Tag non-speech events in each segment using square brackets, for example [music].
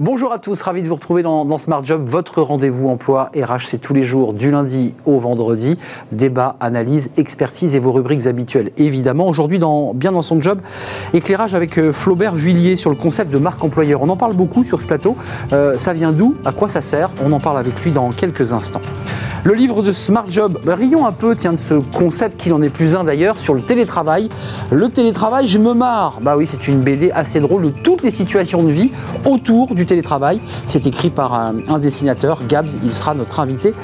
Bonjour à tous, ravi de vous retrouver dans, Smart Job. Votre rendez-vous emploi RH, c'est tous les jours du lundi au vendredi. Débat, analyse, expertise et vos rubriques habituelles. Évidemment, aujourd'hui, bien dans son job, éclairage avec euh, Flaubert Vuillier sur le concept de marque employeur. On en parle beaucoup sur ce plateau. Euh, ça vient d'où? À quoi ça sert? On en parle avec lui dans quelques instants. Le livre de Smart Job, rions un peu tiens, de ce concept qu'il en est plus un d'ailleurs sur le télétravail. Le télétravail, je me marre. Bah oui, c'est une BD assez drôle de toutes les situations de vie autour du télétravail. C'est écrit par un, dessinateur, Gabs, il sera notre invité.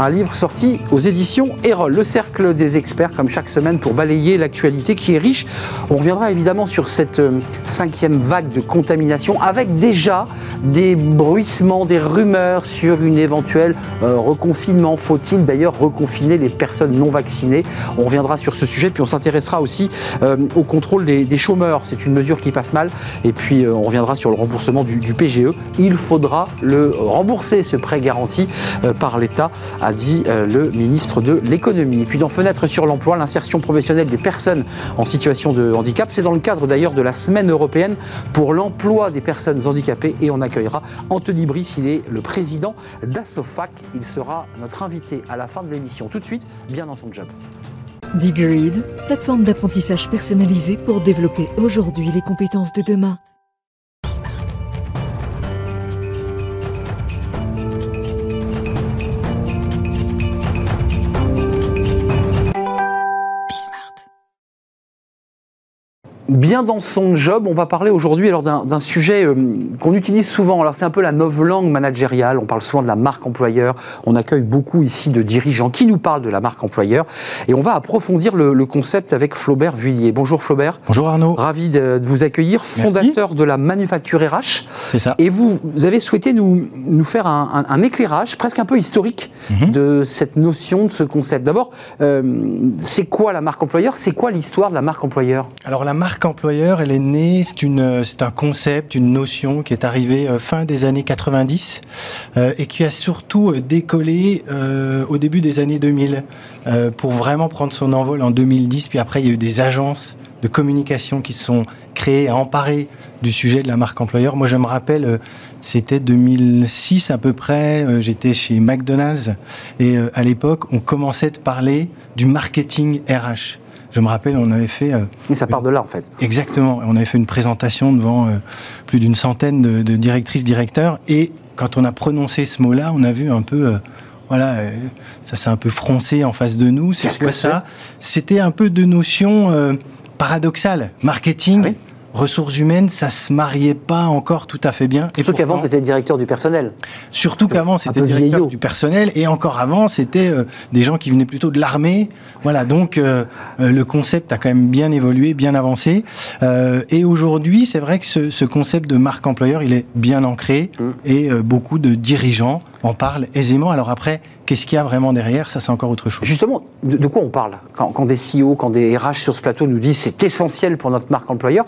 Un livre sorti aux éditions Erol, le cercle des experts, comme chaque semaine, pour balayer l'actualité qui est riche. On reviendra évidemment sur cette euh, cinquième vague de contamination, avec déjà des bruissements, des rumeurs sur une éventuelle euh, reconfinement. Faut-il d'ailleurs reconfiner les personnes non vaccinées? On reviendra sur ce sujet, puis on s'intéressera aussi euh, au contrôle des, chômeurs. C'est une mesure qui passe mal. Et puis on reviendra sur le remboursement du, du PGE il faudra le rembourser, ce prêt garanti euh, par l'État, a dit euh, le ministre de l'économie. Et puis dans Fenêtre sur l'emploi, l'insertion professionnelle des personnes en situation de handicap, c'est dans le cadre d'ailleurs de la semaine européenne pour l'emploi des personnes handicapées et on accueillera Anthony Brice, il est le président d'Assofac. Il sera notre invité à la fin de l'émission. Tout de suite, bien dans son job. Digreed, plateforme d'apprentissage personnalisée pour développer aujourd'hui les compétences de demain. Bien dans son job. On va parler aujourd'hui alors d'un sujet euh, qu'on utilise souvent. Alors c'est un peu la langue managériale. On parle souvent de la marque employeur. On accueille beaucoup ici de dirigeants qui nous parlent de la marque employeur. Et on va approfondir le, concept avec Flaubert Vuillier. Bonjour Flaubert. Bonjour Arnaud. Ravi de, vous accueillir, fondateur de la manufacture RH. C'est ça. Et vous, avez souhaité nous, nous faire un, éclairage presque un peu historique mhm. de cette notion, de ce concept. D'abord, euh, c'est quoi la marque employeur? C'est quoi l'histoire de la marque employeur? Alors la marque employeur, elle est née, c'est un concept, une notion qui est arrivée euh, fin des années 90 euh, et qui a surtout euh, décollé au début des années 2000 pour vraiment prendre son envol en 2010. Puis après, il y a eu des agences de communication qui se sont créées à emparer du sujet de la marque employeur. Moi, je me rappelle, c'était 2006 à peu près, j'étais chez McDonald's et à l'époque, on commençait de parler du marketing RH. Je me rappelle, on avait fait. Mais euh, ça part de là, en fait. Exactement. On avait fait une présentation devant euh, plus d'une centaine de, directrices, directeurs. Et quand on a prononcé ce mot-là, on a vu un peu. Euh, voilà, ça s'est un peu froncé en face de nous. C'est quoi ça C'était un peu de notions paradoxales. Marketing. Ah ressources humaines, ça se mariait pas encore tout à fait bien. Surtout qu'avant, c'était directeur du personnel. Surtout qu'avant, c'était directeur du personnel, et encore avant, c'était euh, des gens qui venaient plutôt de l'armée. Voilà, donc euh, euh, le concept a quand même bien évolué, bien avancé. et aujourd'hui, c'est vrai que ce, concept de marque employeur, il est bien ancré, mm. et beaucoup de dirigeants en parlent aisément. Alors après, Qu'est-ce qu'il y a vraiment derrière? Ça, c'est encore autre chose. Justement, de, quoi on parle? Quand, des CEO, quand des RH sur ce plateau nous disent c'est essentiel pour notre marque employeur,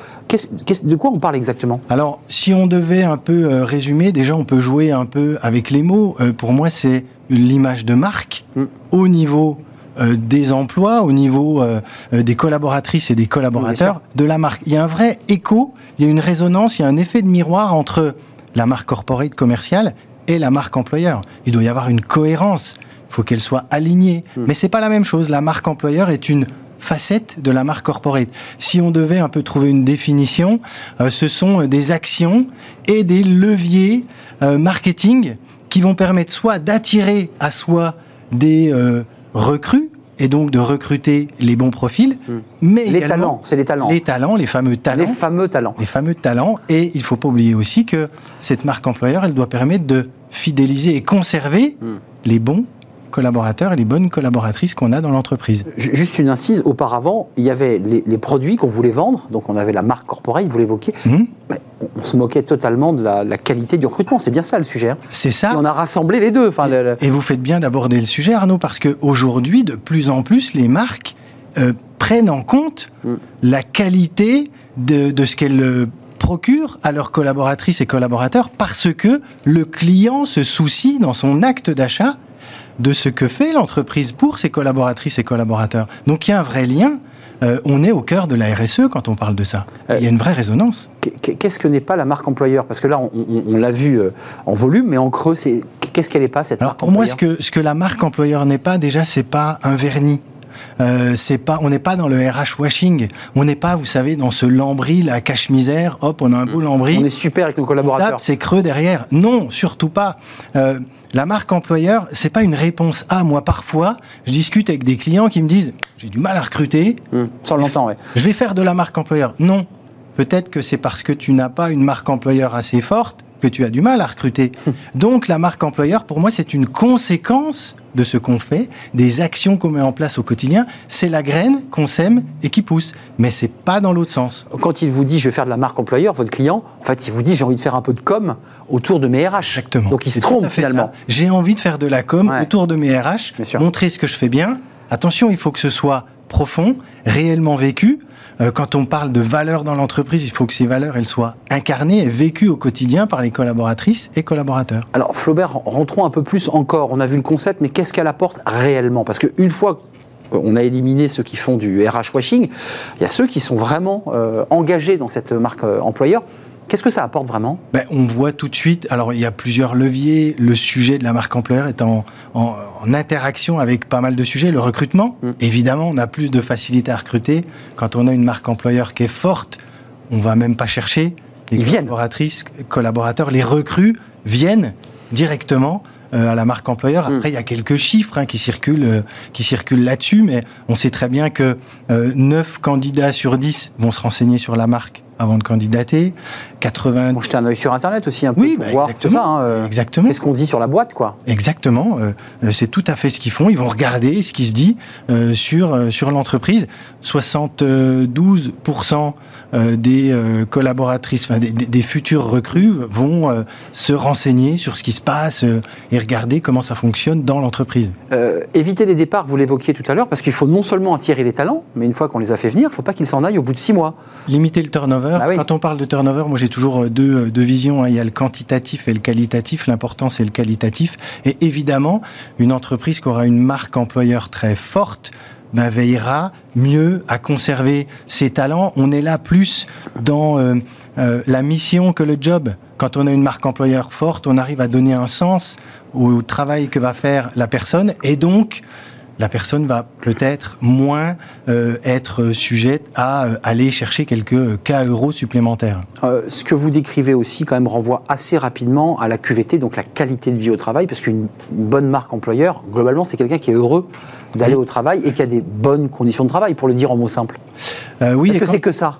de quoi on parle exactement? Alors, si on devait un peu euh, résumer, déjà, on peut jouer un peu avec les mots. Euh, pour moi, c'est l'image de marque mm. au niveau euh, des emplois, au niveau des collaboratrices et des collaborateurs de la marque. Il y a un vrai écho, il y a une résonance, il y a un effet de miroir entre la marque corporate commerciale et la marque employeur. Il doit y avoir une cohérence. Il faut qu'elle soit alignée. Mais hmm. Mais c'est pas la même chose. La marque employeur est une facette de la marque corporate. Si on devait un peu trouver une définition, euh, ce sont des actions et des leviers euh, marketing qui vont permettre soit d'attirer à soi des euh, recrues et donc de recruter les bons profils, hmm. mais les talents, c'est les talents, les talents, les fameux talents, les fameux talents, les fameux talents. Et il faut pas oublier aussi que cette marque employeur, elle doit permettre de fidéliser et conserver hmm. les bons collaborateurs et les bonnes collaboratrices qu'on a dans l'entreprise. Juste une incise, auparavant, il y avait les, produits qu'on voulait vendre, donc on avait la marque corporelle, vous l'évoquiez, mhm. on, se moquait totalement de la, qualité du recrutement, c'est bien ça le sujet. Hein. C'est ça. Et on a rassemblé les deux. Enfin, et, vous faites bien d'aborder le sujet Arnaud, parce qu'aujourd'hui, de plus en plus, les marques euh, prennent en compte mm. la qualité de, de ce qu'elles euh, procurent à leurs collaboratrices et collaborateurs parce que le client se soucie dans son acte d'achat de ce que fait l'entreprise pour ses collaboratrices et collaborateurs. Donc il y a un vrai lien euh, on est au cœur de la RSE quand on parle de ça. Euh, Il y a une vraie résonance. Qu'est-ce que n'est pas la marque employeur? Parce que là, on, on- on l'a vu euh, en volume, mais en creux, c'est qu'est-ce qu'elle n'est pas cette Alors marque pour moi, ce que, ce que la marque employeur n'est pas, déjà, c'est pas un vernis. Euh, c'est pas, on n'est pas dans le RH washing. On n'est pas, vous savez, dans ce lambris, la cache-misère. Hop, on a un beau lambris. On est super avec nos collaborateurs. c'est creux derrière. Non, surtout pas. Euh, la marque employeur, c'est pas une réponse à. Moi, parfois, je discute avec des clients qui me disent j'ai du mal à recruter, on l'entend, ouais. je vais faire de la marque employeur. Non. Peut-être que c'est parce que tu n'as pas une marque employeur assez forte que tu as du mal à recruter. [laughs] Donc la marque employeur, pour moi, c'est une conséquence de ce qu'on fait, des actions qu'on met en place au quotidien. C'est la graine qu'on sème et qui pousse. Mais c'est pas dans l'autre sens. Quand il vous dit je vais faire de la marque employeur, votre client, en fait, il vous dit j'ai envie de faire un peu de com autour de mes RH. Exactement. Donc il se trompe finalement. J'ai envie de faire de la com Ouais. autour de mes RH, montrer ce que je fais bien. Attention, il faut que ce soit profond, réellement vécu. Euh, quand on parle de valeurs dans l'entreprise, il faut que ces valeurs elles soient incarnées et vécues au quotidien par les collaboratrices et collaborateurs. Alors Flaubert, rentrons un peu plus encore. On a vu le concept, mais qu'est-ce qu'elle apporte réellement? Parce qu'une fois on a éliminé ceux qui font du RH washing, il y a ceux qui sont vraiment euh, engagés dans cette marque euh, employeur. Qu'est-ce que ça apporte vraiment? Ben, on voit tout de suite, alors il y a plusieurs leviers, le sujet de la marque employeur est en, en- en interaction avec pas mal de sujets, le recrutement, Mm. évidemment on a plus de facilité à recruter, quand on a une marque employeur qui est forte, on va même pas chercher, les Ils viennent. collaboratrices, collaborateurs, les recrues viennent directement euh, à la marque employeur. Mm. Après, il y a quelques chiffres hein, qui circulent, euh, qui circulent là-dessus, mais on sait très bien que euh, 9 candidats sur 10 vont se renseigner sur la marque avant de candidater. 80... Bon, jeter un œil sur Internet aussi un peu Oui, pour bah, voir tout exactement. ça. hein, euh, Exactement. Qu'est-ce qu'on dit sur la boîte, quoi Exactement, euh, euh, c'est tout à fait ce qu'ils font. Ils vont regarder ce qui se dit euh, sur, euh, sur l'entreprise. 72% euh, des collaboratrices, enfin, des, des- des futures recrues vont se renseigner sur ce qui se passe et regarder comment ça fonctionne dans l'entreprise. Éviter les départs, vous l'évoquiez tout à l'heure, parce qu'il faut non seulement attirer les talents, mais une fois qu'on les a fait venir, il ne faut pas qu'ils s'en aillent au bout de six mois. Limiter le turnover. Bah oui. Quand on parle de turnover, moi j'ai toujours euh, deux, euh, deux visions. hein. Il y a le quantitatif et le qualitatif. L'important c'est le qualitatif. Et évidemment, une entreprise qui aura une marque employeur très forte ben, veillera mieux à conserver ses talents. On est là plus dans euh, euh, la mission que le job. Quand on a une marque employeur forte, on arrive à donner un sens au travail que va faire la personne et donc la personne va peut-être moins euh, être sujette à euh, aller chercher quelques K euros supplémentaires. Euh, ce que vous décrivez aussi, quand même, renvoie assez rapidement à la QVT, donc la qualité de vie au travail, parce qu'une une bonne marque employeur, globalement, c'est quelqu'un qui est heureux d'aller au travail et qui a des bonnes conditions de travail, pour le dire en mots simples. Euh, oui, Est-ce que c'est que ça?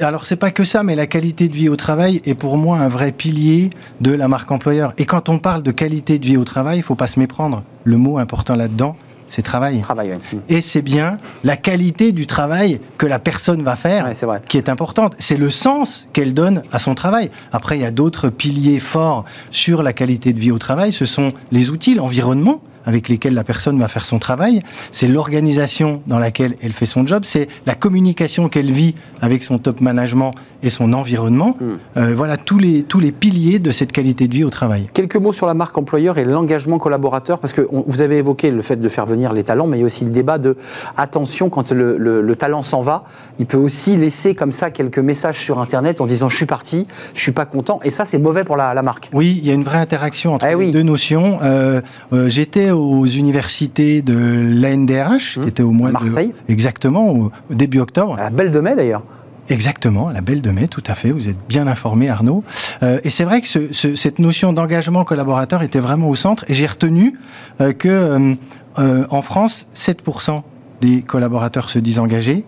Alors c'est pas que ça, mais la qualité de vie au travail est pour moi un vrai pilier de la marque employeur. Et quand on parle de qualité de vie au travail, il faut pas se méprendre. Le mot important là-dedans, c'est travail. Travail, oui. Et c'est bien la qualité du travail que la personne va faire Ouais, c'est vrai. qui est importante. C'est le sens qu'elle donne à son travail. Après, il y a d'autres piliers forts sur la qualité de vie au travail. Ce sont les outils, l'environnement avec lesquels la personne va faire son travail. C'est l'organisation dans laquelle elle fait son job. C'est la communication qu'elle vit avec son top management et son environnement. Hmm. Euh, voilà tous les, tous les piliers de cette qualité de vie au travail. Quelques mots sur la marque employeur et l'engagement collaborateur, parce que on- vous avez évoqué le fait de faire venir les talents, mais il y a aussi le débat de attention, quand le, le- le talent s'en va, il peut aussi laisser comme ça quelques messages sur Internet en disant je suis parti, je suis pas content, et ça c'est mauvais pour la, la marque. Oui, il y a une vraie interaction entre Eh les oui. deux notions. Euh, euh, J'étais aux universités de l'ANDRH, Hum, qui était au mois Marseille. de... Exactement, au, début octobre. À la belle de mai d'ailleurs. Exactement, la belle de mai, tout à fait. Vous êtes bien informé, Arnaud. Euh, et c'est vrai que ce- ce- cette notion d'engagement collaborateur était vraiment au centre. Et j'ai retenu euh, que euh, euh, en France, 7% des collaborateurs se disent engagés.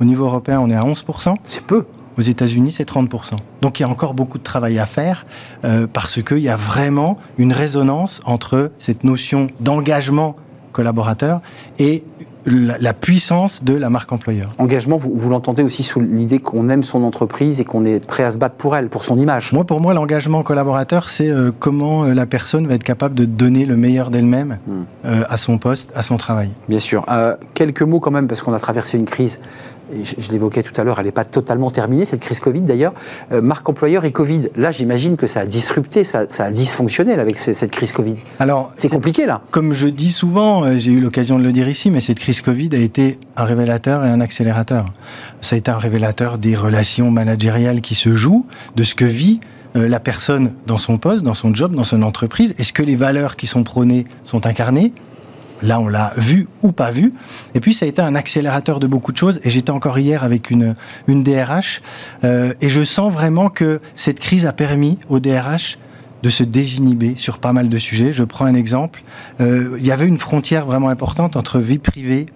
Au niveau européen, on est à 11%. C'est peu. Aux États-Unis, c'est 30%. Donc il y a encore beaucoup de travail à faire euh, parce qu'il y a vraiment une résonance entre cette notion d'engagement collaborateur et la, la puissance de la marque employeur. Engagement, vous, vous l'entendez aussi sous l'idée qu'on aime son entreprise et qu'on est prêt à se battre pour elle, pour son image. Moi, pour moi, l'engagement collaborateur, c'est euh, comment euh, la personne va être capable de donner le meilleur d'elle-même Hmm. euh, à son poste, à son travail. Bien sûr. Quelques mots quand même, parce qu'on a traversé une crise. Et je, je l'évoquais tout à l'heure, elle n'est pas totalement terminée, cette crise Covid d'ailleurs. Euh, marque employeur et Covid, là j'imagine que ça a disrupté, ça, ça a dysfonctionné avec ce- cette crise Covid. Alors, C'est compliqué là. comme je dis souvent, euh, j'ai eu l'occasion de le dire ici, mais cette crise crise Covid a été un révélateur et un accélérateur. Ça a été un révélateur des relations managériales qui se jouent, de ce que vit euh, la personne dans son poste, dans son job, dans son entreprise. Est-ce que les valeurs qui sont prônées sont incarnées? Là, on l'a vu ou pas vu. Et puis, ça a été un accélérateur de beaucoup de choses. Et j'étais encore hier avec une, une DRH. Euh, et je sens vraiment que cette crise a permis au DRH de se désinhiber sur pas mal de sujets. Je prends un exemple. Euh, il y avait une frontière vraiment importante entre vie privée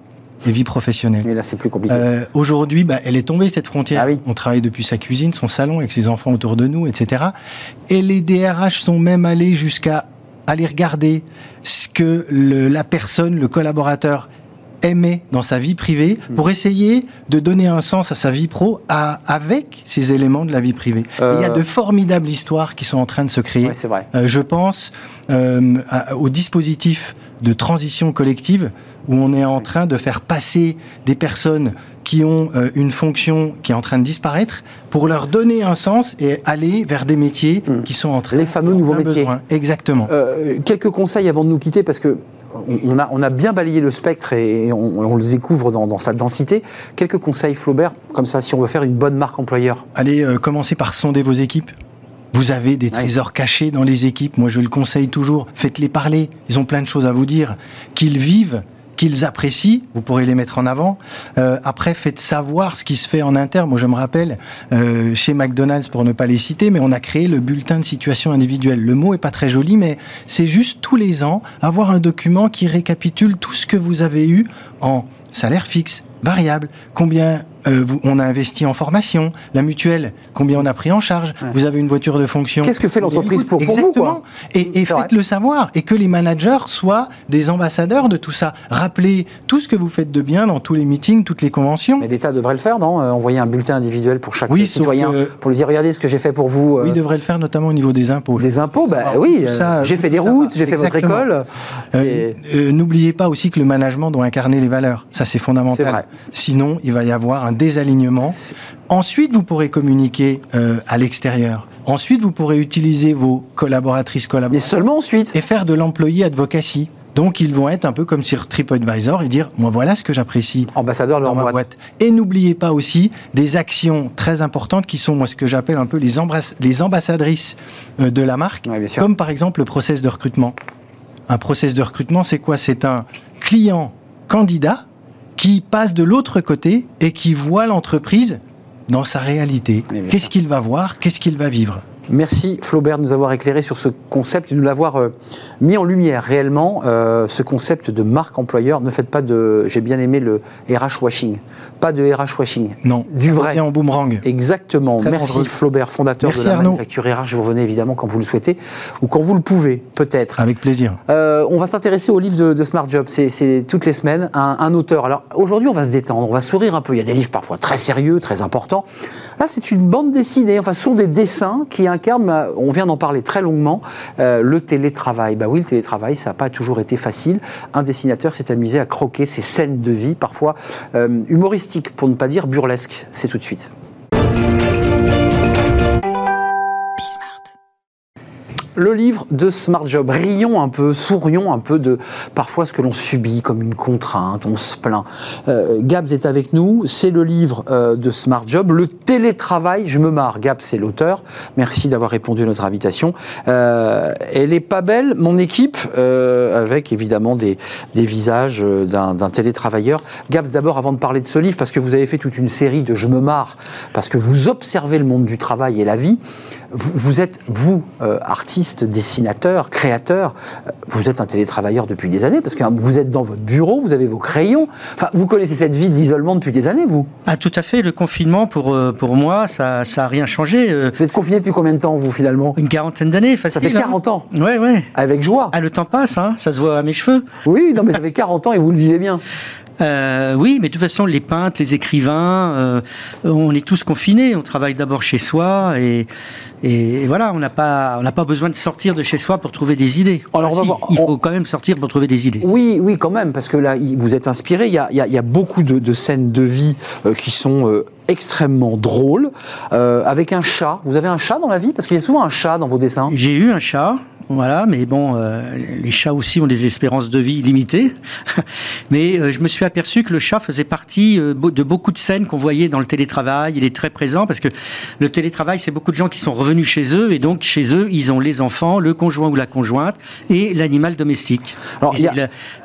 et vie professionnelle. Mais là, c'est plus compliqué. Euh, Aujourd'hui, bah, elle est tombée, cette frontière. Ah oui. On travaille depuis sa cuisine, son salon, avec ses enfants autour de nous, etc. Et les DRH sont même allés jusqu'à aller regarder ce que le, la personne, le collaborateur, aimait dans sa vie privée hmm. pour essayer de donner un sens à sa vie pro à, avec ces éléments de la vie privée. Euh... Il y a de formidables histoires qui sont en train de se créer. Ouais, vrai. Euh, je pense euh, au dispositif de transition collective où on est en train de faire passer des personnes qui ont euh, une fonction qui est en train de disparaître pour leur donner un sens et aller vers des métiers mmh. qui sont en train les fameux nouveaux métiers besoin. exactement euh, quelques conseils avant de nous quitter parce que on a, on a bien balayé le spectre et on, on le découvre dans, dans, sa densité. Quelques conseils, Flaubert, comme ça, si on veut faire une bonne marque employeur Allez, euh, commencez par sonder vos équipes. Vous avez des trésors cachés dans les équipes. Moi, je le conseille toujours. Faites-les parler. Ils ont plein de choses à vous dire. Qu'ils vivent qu'ils apprécient, vous pourrez les mettre en avant. Euh, après, faites savoir ce qui se fait en interne. Moi, je me rappelle, euh, chez McDonald's, pour ne pas les citer, mais on a créé le bulletin de situation individuelle. Le mot est pas très joli, mais c'est juste tous les ans avoir un document qui récapitule tout ce que vous avez eu en salaire fixe, variable, combien euh, vous, on a investi en formation, la mutuelle, combien on a pris en charge, ouais. vous avez une voiture de fonction. Qu'est-ce que fait l'entreprise pour, pour, vous quoi Et, et faites-le savoir, et que les managers soient des ambassadeurs de tout ça. Rappelez tout ce que vous faites de bien dans tous les meetings, toutes les conventions. Mais l'État devrait le faire, non euh, Envoyer un bulletin individuel pour chaque oui, citoyen, que, pour lui dire, regardez ce que j'ai fait pour vous. Euh... Oui, il devrait le faire notamment au niveau des impôts. Des impôts, bah, oui. J'ai fait des routes, j'ai fait votre école. Euh, N'oubliez pas aussi que le management doit incarner les valeurs. Ça, c'est fondamental. Sinon, il va y avoir un désalignement. Ensuite, vous pourrez communiquer euh, à l'extérieur. Ensuite, vous pourrez utiliser vos collaboratrices, collaborateurs. Mais seulement ensuite. Et faire de l'employé advocacy. Donc, ils vont être un peu comme sur TripAdvisor et dire Moi, voilà ce que j'apprécie. Ambassadeur de dans leur ma boîte. Et n'oubliez pas aussi des actions très importantes qui sont, moi, ce que j'appelle un peu les, les ambassadrices euh, de la marque. Ouais, comme par exemple le process de recrutement. Un process de recrutement, c'est quoi? C'est un client candidat qui passe de l'autre côté et qui voit l'entreprise dans sa réalité. Qu'est-ce qu'il va voir? Qu'est-ce qu'il va vivre? Merci Flaubert de nous avoir éclairé sur ce concept et de nous l'avoir euh, mis en lumière réellement, euh, ce concept de marque employeur. Ne faites pas de, j'ai bien aimé le RH washing, pas de RH washing. Non, du vrai. en boomerang. Exactement. Merci dangereux. Flaubert, fondateur Merci de la Arnaud. manufacture RH. Vous revenez évidemment quand vous le souhaitez ou quand vous le pouvez, peut-être. Avec plaisir. Euh, on va s'intéresser au livre de, de Smart Job. C'est toutes les semaines un, un auteur. Alors aujourd'hui, on va se détendre, on va sourire un peu. Il y a des livres parfois très sérieux, très importants. Là, c'est une bande dessinée. Enfin, ce sont des dessins qui incarne, on vient d'en parler très longuement, euh, le télétravail. Bah oui, le télétravail, ça n'a pas toujours été facile. Un dessinateur s'est amusé à croquer ces scènes de vie, parfois euh, humoristiques, pour ne pas dire burlesques. C'est tout de suite. Le livre de Smart Job. Rions un peu, sourions un peu de parfois ce que l'on subit comme une contrainte, on se plaint. Euh, Gabs est avec nous, c'est le livre euh, de Smart Job, le télétravail, je me marre. Gabs, c'est l'auteur. Merci d'avoir répondu à notre invitation. Euh, elle est pas belle, mon équipe, avec évidemment des, des visages d'un télétravailleur. Gabs, d'abord, avant de parler de ce livre, parce que vous avez fait toute une série de Je me marre, parce que vous observez le monde du travail et la vie. Vous, vous êtes, vous, euh, artiste, dessinateur, créateur, euh, vous êtes un télétravailleur depuis des années, parce que vous êtes dans votre bureau, vous avez vos crayons. Enfin, vous connaissez cette vie de l'isolement depuis des années, vous? Ah, tout à fait. Le confinement, pour, euh, pour moi, ça n'a rien changé. Vous êtes confiné depuis combien de temps, vous, finalement? Une quarantaine d'années, facile. Ça fait 40 ans hein. Ouais, ouais. Avec joie Ah, le temps passe, hein, ça se voit à mes cheveux. Oui, non, mais ça fait 40 ans et vous le vivez bien. [laughs] Euh, oui, mais de toute façon, les peintres, les écrivains, euh, on est tous confinés. On travaille d'abord chez soi et, et, et voilà, on n'a pas, on n'a pas besoin de sortir de chez soi pour trouver des idées. Alors, ah, si, voir, il faut on... quand même sortir pour trouver des idées. Oui, oui, quand même, parce que là, vous êtes inspiré. Il y a, il y a, il y a beaucoup de, de, scènes de vie euh, qui sont extrêmement drôles, avec un chat. Vous avez un chat dans la vie? Parce qu'il y a souvent un chat dans vos dessins. J'ai eu un chat. Voilà, mais bon, euh, les chats aussi ont des espérances de vie limitées. [laughs] mais euh, je me suis aperçu que le chat faisait partie euh, de beaucoup de scènes qu'on voyait dans le télétravail. Il est très présent parce que le télétravail, c'est beaucoup de gens qui sont revenus chez eux et donc chez eux, ils ont les enfants, le conjoint ou la conjointe et l'animal domestique. Alors,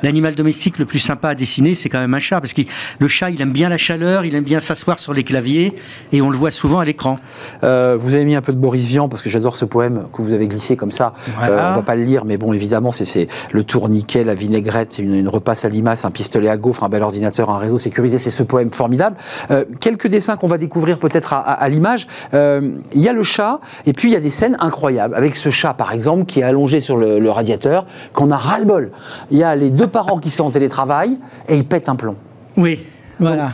l'animal domestique le plus sympa à dessiner, c'est quand même un chat parce que le chat, il aime bien la chaleur, il aime bien s'asseoir sur les claviers et on le voit souvent à l'écran. vous avez mis un peu de Boris Vian parce que j'adore ce poème que vous avez glissé comme ça. Euh, on va pas le lire, mais bon, évidemment, c'est le tourniquet, la vinaigrette, une, une repasse à limace, un pistolet à gaufre, un bel ordinateur, un réseau sécurisé. C'est ce poème formidable. Euh, quelques dessins qu'on va découvrir peut-être à, l'image. Euh, il y a le chat, et puis il y a des scènes incroyables avec ce chat, par exemple, qui est allongé sur le, le radiateur, qu'on a ras-le-bol. Il y a les deux parents qui sont en télétravail et ils pètent un plomb. Oui.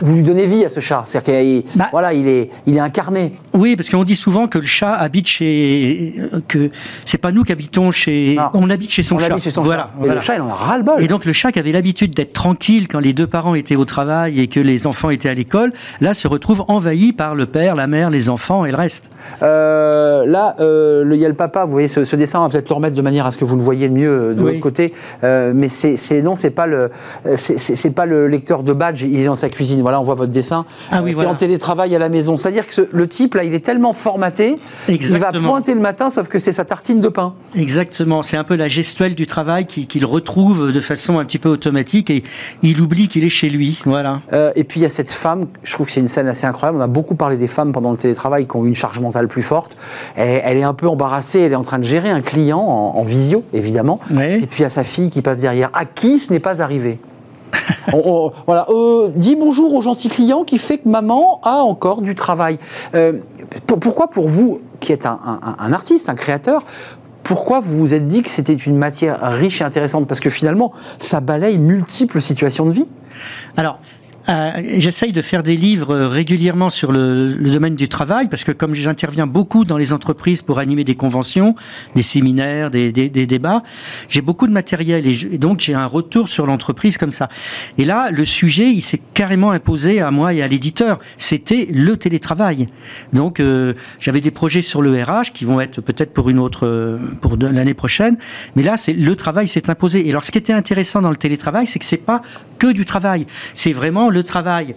Vous lui donnez vie à ce chat. C'est-à-dire qu'il bah. voilà, il est, il est incarné. Oui, parce qu'on dit souvent que le chat habite chez. que c'est pas nous qui habitons chez. On habite chez son on chat. Chez son voilà, Et le chat, il en a ras-le-bol. Et donc le chat qui avait l'habitude d'être tranquille quand les deux parents étaient au travail et que les enfants étaient à l'école, là se retrouve envahi par le père, la mère, les enfants et le reste. Euh, là, euh, il y a le papa. Vous voyez ce, dessin, on va peut-être le remettre de manière à ce que vous le voyez mieux euh, de l'autre côté. mais c'est non, c'est pas le, c'est pas le lecteur de badge. Il est dans sa cuisine. Voilà, on voit votre dessin. Ah oui, en télétravail à la maison. C'est-à-dire que le type là, il est tellement formaté, il va pointer le matin, sauf que c'est sa tartine de pain. Exactement. C'est un peu la gestuelle du travail qu'il retrouve de façon un petit peu automatique et il oublie qu'il est chez lui. Voilà. et puis il y a cette femme. Je trouve que c'est une scène assez incroyable. On a beaucoup parlé des femmes pendant le télétravail qui ont une charge mentale plus forte. elle est un peu embarrassée. Elle est en train de gérer un client en, visio, évidemment. Et puis il y a sa fille qui passe derrière. À qui ce n'est pas arrivé [laughs] voilà, euh, dis bonjour au gentil client qui fait que maman a encore du travail. Euh, pourquoi pour vous, qui êtes un, artiste, un créateur, pourquoi vous vous êtes dit que c'était une matière riche et intéressante? Parce que finalement, ça balaye multiples situations de vie. Alors, j'essaye de faire des livres régulièrement sur le, domaine du travail parce que comme j'interviens beaucoup dans les entreprises pour animer des conventions, des séminaires, des, débats, j'ai beaucoup de matériel et, donc j'ai un retour sur l'entreprise comme ça. Et là, le sujet, il s'est carrément imposé à moi et à l'éditeur. C'était le télétravail. Donc euh, j'avais des projets sur le RH qui vont être peut-être pour une autre, pour l'année prochaine, mais là, c'est le travail s'est imposé. Et alors, ce qui était intéressant dans le télétravail, c'est que c'est pas que du travail. C'est vraiment le travail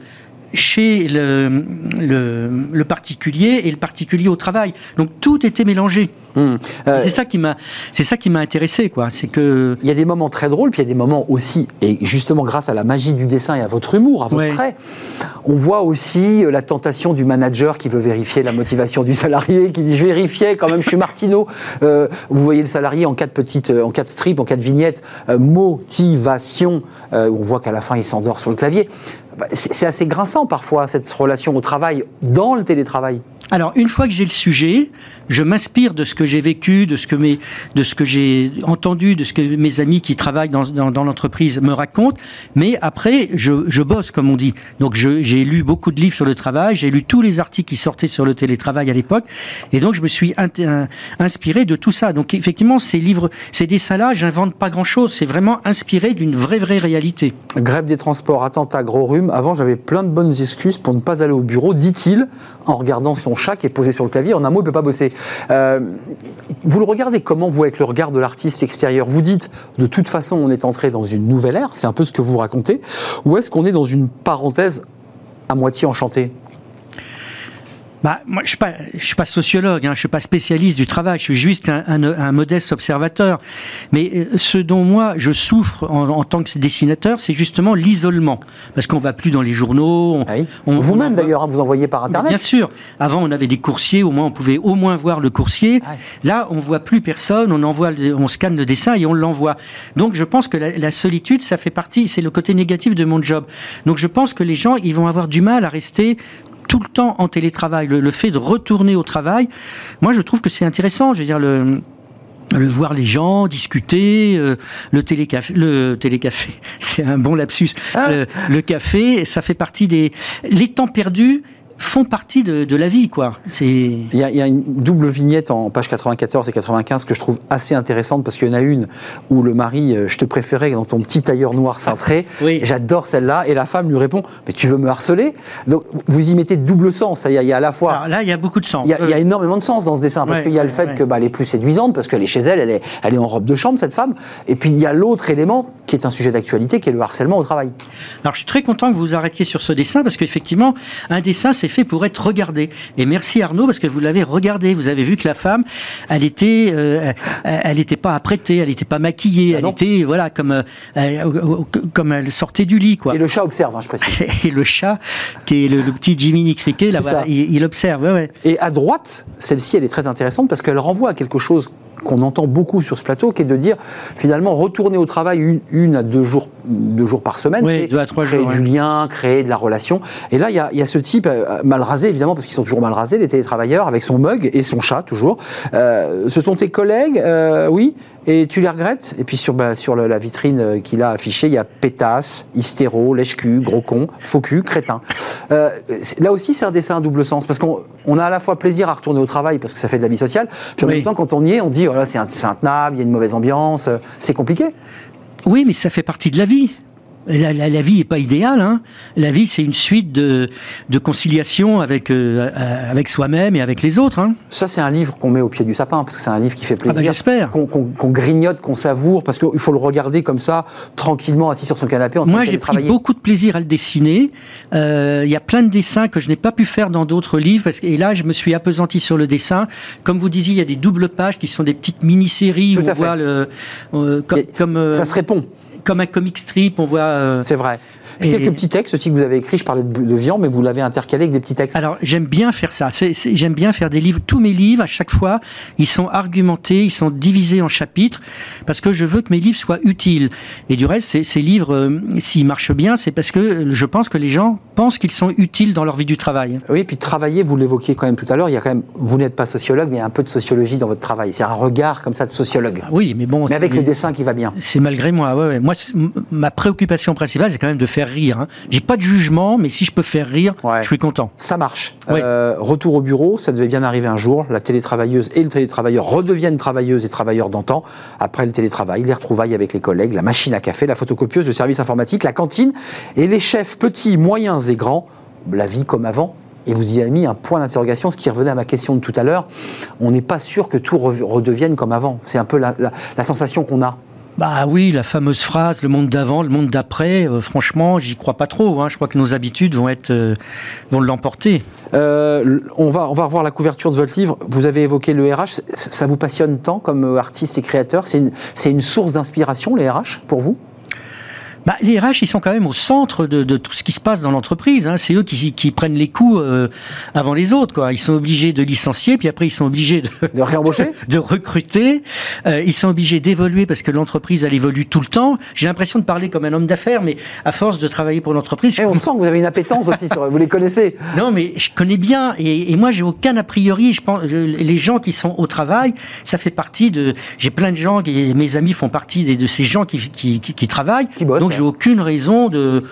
chez le, le, particulier et le particulier au travail. Donc tout était mélangé. Hmm. Euh, c'est ça qui m'a, c'est ça qui m'a intéressé, quoi. C'est que il y a des moments très drôles, puis il y a des moments aussi, et justement grâce à la magie du dessin et à votre humour, à votre trait, on voit aussi euh, la tentation du manager qui veut vérifier la motivation du [laughs] salarié, qui dit je vérifiais quand même, je suis Martineau. Euh, vous voyez le salarié en quatre petites, en quatre strips, en quatre vignettes, motivation. on voit qu'à la fin il s'endort sur le clavier. Bah, c'est assez grinçant parfois cette relation au travail dans le télétravail. Alors, une fois que j'ai le sujet, je m'inspire de ce que j'ai vécu, de ce que, mes, de ce que j'ai entendu, de ce que mes amis qui travaillent dans, dans, l'entreprise me racontent. Mais après, je, je bosse, comme on dit. Donc, j'ai lu beaucoup de livres sur le travail. J'ai lu tous les articles qui sortaient sur le télétravail à l'époque. Et donc, je me suis inspiré de tout ça. Donc, effectivement, ces livres, ces dessins-là, j'invente pas grand-chose. C'est vraiment inspiré d'une vraie, vraie réalité. Grève des transports, attentat, gros rhume. Avant, j'avais plein de bonnes excuses pour ne pas aller au bureau, dit-il, en regardant son chat qui est posé sur le clavier. En un mot, il ne peut pas bosser. Euh, vous le regardez comment, vous, avec le regard de l'artiste extérieur? Vous dites, de toute façon, on est entré dans une nouvelle ère, c'est un peu ce que vous racontez, ou est-ce qu'on est dans une parenthèse à moitié enchantée? Bah, moi, je suis pas, je suis pas sociologue, hein, je suis pas spécialiste du travail, je suis juste un, un, un modeste observateur. Mais euh, ce dont moi je souffre en, en tant que dessinateur, c'est justement l'isolement, parce qu'on va plus dans les journaux. Ah Vous-même d'ailleurs, vous envoyez par internet. Bien sûr. Avant, on avait des coursiers, au moins on pouvait au moins voir le coursier. Ah Là, on voit plus personne, on envoie, on scanne le dessin et on l'envoie. Donc, je pense que la, la solitude, ça fait partie, c'est le côté négatif de mon job. Donc, je pense que les gens, ils vont avoir du mal à rester tout le temps en télétravail, le, fait de retourner au travail, moi je trouve que c'est intéressant. Je veux dire, le, le voir les gens discuter, euh, le télécafé, le télécafé, [laughs] c'est un bon lapsus. Ah. Le, le, café, ça fait partie des les temps perdus font partie de, la vie, quoi. Il y, a, une double vignette en page 94 et 95 que je trouve assez intéressante parce qu'il y en a une où le mari, euh, je te préférais dans ton petit tailleur noir cintré. oui. J'adore celle-là. Et la femme lui répond, mais tu veux me harceler? Donc vous y mettez double sens. Il y, a, à la fois. Alors là, il y a beaucoup de sens. Il y, a, énormément de sens dans ce dessin parce qu'il y a le fait que bah, elle est plus séduisante parce qu'elle est chez elle, elle est, elle est en robe de chambre cette femme. Et puis il y a l'autre élément qui est un sujet d'actualité, qui est le harcèlement au travail. Alors je suis très content que vous arrêtiez sur ce dessin parce qu'effectivement, un dessin c'est fait pour être regardé. Et merci Arnaud parce que vous l'avez regardé. Vous avez vu que la femme, elle était, euh, elle n'était pas apprêtée, elle n'était pas maquillée, ah elle était voilà comme euh, comme elle sortait du lit quoi. Et le chat observe, hein, je précise. [laughs] Et le chat, qui est le, petit Jiminy Cricket, là, il, il, observe. Ouais, ouais. Et à droite, celle-ci, elle est très intéressante parce qu'elle renvoie à quelque chose qu'on entend beaucoup sur ce plateau, qui est de dire finalement retourner au travail une, à deux jours, deux jours par semaine, oui, deux à trois créer du lien, créer de la relation. Et là, il y a, ce type euh, mal rasé évidemment parce qu'ils sont toujours mal rasés, les télétravailleurs, avec son mug et son chat toujours. Euh, ce sont tes collègues, euh, oui, et tu les regrettes? Et puis sur, bah, sur la vitrine qu'il a affichée, il y a pétasse, hystéro, lèche-cul, gros con, faux cul, crétin. là aussi, c'est un dessin à double sens parce qu'on a à la fois plaisir à retourner au travail parce que ça fait de la vie sociale, puis en même temps, quand on y est, on dit voilà, c'est intenable, il y a une mauvaise ambiance, euh, c'est compliqué. Oui, mais ça fait partie de la vie. La, la, vie n'est pas idéale. Hein. La vie, c'est une suite de, de conciliation avec, euh, avec soi-même et avec les autres. Hein. Ça, c'est un livre qu'on met au pied du sapin, parce que c'est un livre qui fait plaisir. Ah bah, J'espère. Qu'on grignote, qu'on savoure, parce qu'il faut le regarder comme ça, tranquillement, assis sur son canapé. En Moi, j'ai pris beaucoup de plaisir à le dessiner. Euh, il y a plein de dessins que je n'ai pas pu faire dans d'autres livres. Parce que, et là, je me suis appesanti sur le dessin. Comme vous disiez, il y a des doubles pages qui sont des petites mini-séries où on voit le... Euh, comme, comme ça se répond comme un comic strip, on voit. Euh, c'est vrai. Puis quelques petits textes aussi que vous avez écrits. Je parlais de, viande, mais vous l'avez intercalé avec des petits textes. Alors j'aime bien faire ça. J'aime bien faire des livres. Tous mes livres, à chaque fois, ils sont argumentés, ils sont divisés en chapitres, parce que je veux que mes livres soient utiles. Et du reste, ces, livres, euh, s'ils marchent bien, c'est parce que je pense que les gens pensent qu'ils sont utiles dans leur vie du travail. Oui, et puis travailler, vous l'évoquiez quand même tout à l'heure. Il y a quand même, vous n'êtes pas sociologue, mais il y a un peu de sociologie dans votre travail. C'est un regard comme ça de sociologue. Oui, mais bon. Mais avec le dessin qui va bien. C'est malgré moi. Ouais, ouais. Moi, ma préoccupation principale, c'est quand même de faire rire. Hein. J'ai pas de jugement, mais si je peux faire rire, je suis content. Ça marche. Euh, retour au bureau, ça devait bien arriver un jour. La télétravailleuse et le télétravailleur redeviennent travailleuses et travailleurs d'antan. Après le télétravail, les retrouvailles avec les collègues, la machine à café, la photocopieuse, le service informatique, la cantine et les chefs petits, moyens et grands. La vie comme avant, et vous y avez mis un point d'interrogation, ce qui revenait à ma question de tout à l'heure. On n'est pas sûr que tout redevienne comme avant. C'est un peu la sensation qu'on a. Bah oui, la fameuse phrase, le monde d'avant, le monde d'après, euh, franchement, j'y crois pas trop. Hein. Je crois que nos habitudes vont, euh, l'emporter. Euh, on, va, on va revoir la couverture de votre livre. Vous avez évoqué le RH. Ça vous passionne tant comme artiste et créateur? C'est une, une source d'inspiration, les RH, pour vous? Bah, les RH, ils sont quand même au centre de, de tout ce qui se passe dans l'entreprise. Hein. C'est eux qui, qui, prennent les coups euh, avant les autres. Quoi. Ils sont obligés de licencier, puis après ils sont obligés de, de réembaucher, [laughs] de, recruter. Euh, ils sont obligés d'évoluer parce que l'entreprise elle évolue tout le temps. J'ai l'impression de parler comme un homme d'affaires, mais à force de travailler pour l'entreprise, et on sent que vous avez une appétence aussi. Sur, vous les connaissez [laughs] Non, mais je connais bien. Et, et moi, j'ai aucun a priori. Je pense les gens qui sont au travail, ça fait partie de. J'ai plein de gens, qui, mes amis font partie de, de ces gens qui, qui, qui, qui travaillent. Qui bossent, j'ai aucune raison de,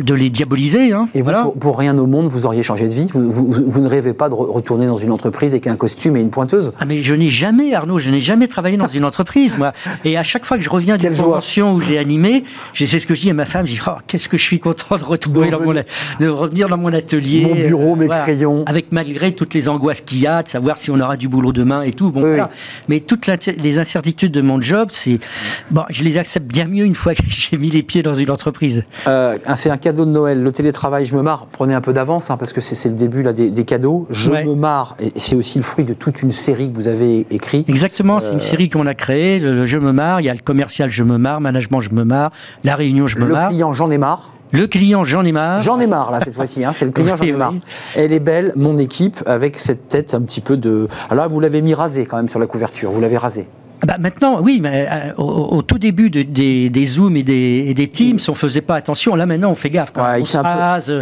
de les diaboliser. Hein. Et voilà. pour, rien au monde, vous auriez changé de vie? Vous, ne rêvez pas de retourner dans une entreprise avec un costume et une pointeuse? Ah mais je n'ai jamais, Arnaud, je n'ai jamais travaillé dans une entreprise, moi. Et à chaque fois que je reviens d'une convention où j'ai animé, c'est ce que je dis à ma femme, je dis, oh, qu'est-ce que je suis content de retrouver, dans mon, de revenir dans mon atelier. Mon bureau, mes crayons. Avec malgré toutes les angoisses qu'il y a, de savoir si on aura du boulot demain et tout. Bon, voilà. Mais toutes les incertitudes de mon job, c'est, bon, je les accepte bien mieux une fois que [laughs] j'ai mis les pieds dans une entreprise. Euh, c'est un cadeau de Noël. Le télétravail, je me marre. Prenez un peu d'avance hein, parce que c'est le début là, des, cadeaux. Je me marre. Et c'est aussi le fruit de toute une série que vous avez écrite. Exactement. C'est une euh, série qu'on a créée. Le, Je me marre. Il y a le commercial Je me marre, management Je me marre, la réunion Je me marre. Le client J'en ai marre. Le client, j'en ai marre. J'en ai marre, là, cette fois-ci. Hein, c'est le client, [laughs] j'en ai marre. Elle est belle, mon équipe, avec cette tête un petit peu de. Alors là, vous l'avez mis rasé quand même sur la couverture. Vous l'avez rasé. Bah maintenant, oui, mais euh, au, tout début des, des, Zooms et des, et des Teams, on faisait pas attention. Là, maintenant, on fait gaffe. on se rase,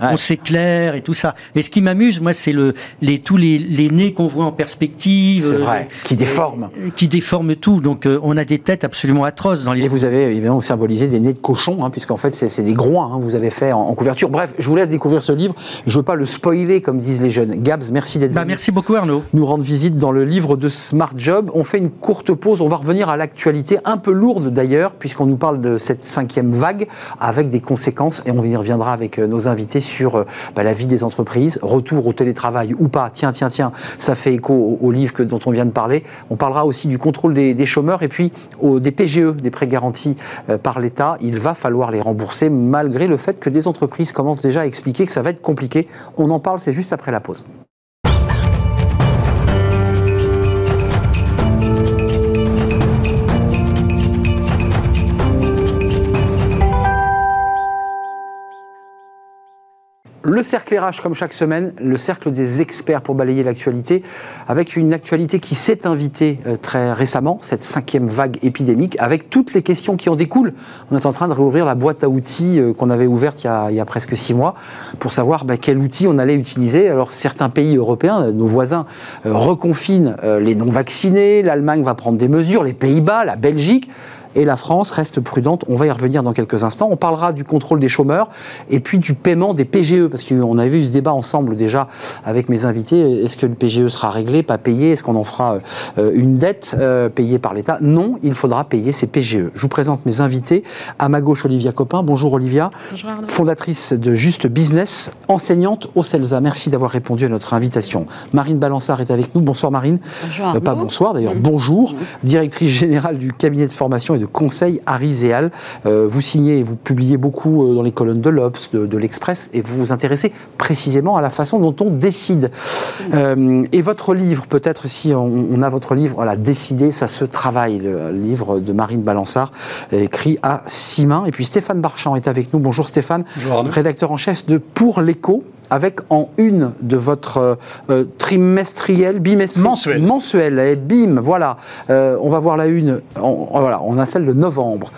on s'éclaire et tout ça. Mais ce qui m'amuse, moi, c'est le, les, tous les, les nez qu'on voit en perspective. C'est vrai, qui déforment. qui déforment tout. Donc, euh, on a des têtes absolument atroces dans les. Et vous avez évidemment symbolisé des nez de cochon, hein, puisqu'en fait, c'est des groins, hein, vous avez fait en, couverture. Bref, je vous laisse découvrir ce livre. Je veux pas le spoiler, comme disent les jeunes. Gabs, merci d'être bah, venu. Merci beaucoup, Arnaud. Nous rendre visite dans le livre de Smart Job. On fait une courte pause. On va revenir à l'actualité, un peu lourde d'ailleurs, puisqu'on nous parle de cette cinquième vague, avec des conséquences, et on y reviendra avec euh, nos invités sur euh, bah, la vie des entreprises, retour au télétravail ou pas. Tiens, tiens, tiens, ça fait écho au, livre dont on vient de parler. On parlera aussi du contrôle des, chômeurs et puis des PGE, des prêts garantis euh, par l'État. Il va falloir les rembourser malgré le fait que des entreprises commencent déjà à expliquer que ça va être compliqué. On en parle, c'est juste après la pause. Le cercle RH, comme chaque semaine, le cercle des experts pour balayer l'actualité, avec une actualité qui s'est invitée euh, très récemment, cette cinquième vague épidémique, avec toutes les questions qui en découlent. On est en train de réouvrir la boîte à outils euh, qu'on avait ouverte il y, a, presque six mois, pour savoir ben, quel outil on allait utiliser. Alors certains pays européens, nos voisins, euh, reconfinent les non-vaccinés, l'Allemagne va prendre des mesures, les Pays-Bas, la Belgique et la France reste prudente. On va y revenir dans quelques instants. On parlera du contrôle des chômeurs et puis du paiement des PGE, parce qu'on avait eu ce débat ensemble déjà avec mes invités. Est-ce que le PGE sera réglé, pas payé? Est-ce qu'on en fera euh, une dette euh, payée par l'État? Non, il faudra payer ces PGE. Je vous présente mes invités. À ma gauche, Olivia Copin. Bonjour Olivia. Bonjour Fondatrice de Juste Business, enseignante au CELSA. Merci d'avoir répondu à notre invitation. Marine Balançard est avec nous. Bonsoir Marine. Bonjour. Euh, pas bonsoir d'ailleurs, bonjour. Directrice générale du cabinet de formation et de conseil Ariséal. Euh, vous signez et vous publiez beaucoup euh, dans les colonnes de l'Obs, de, l'Express, et vous vous intéressez précisément à la façon dont on décide. Euh, et votre livre, peut-être si on, a votre livre, voilà, Décider, ça se travaille, le livre de Marine Balançard, écrit à six mains. Et puis Stéphane Barchamp est avec nous. Bonjour Stéphane, Bonjour rédacteur en chef de Pour l'écho, avec en une de votre euh, euh, trimestriel, bimestriel, mensuel, mensuel, et bim, voilà. Euh, on va voir la une. On, voilà, on a celle de novembre.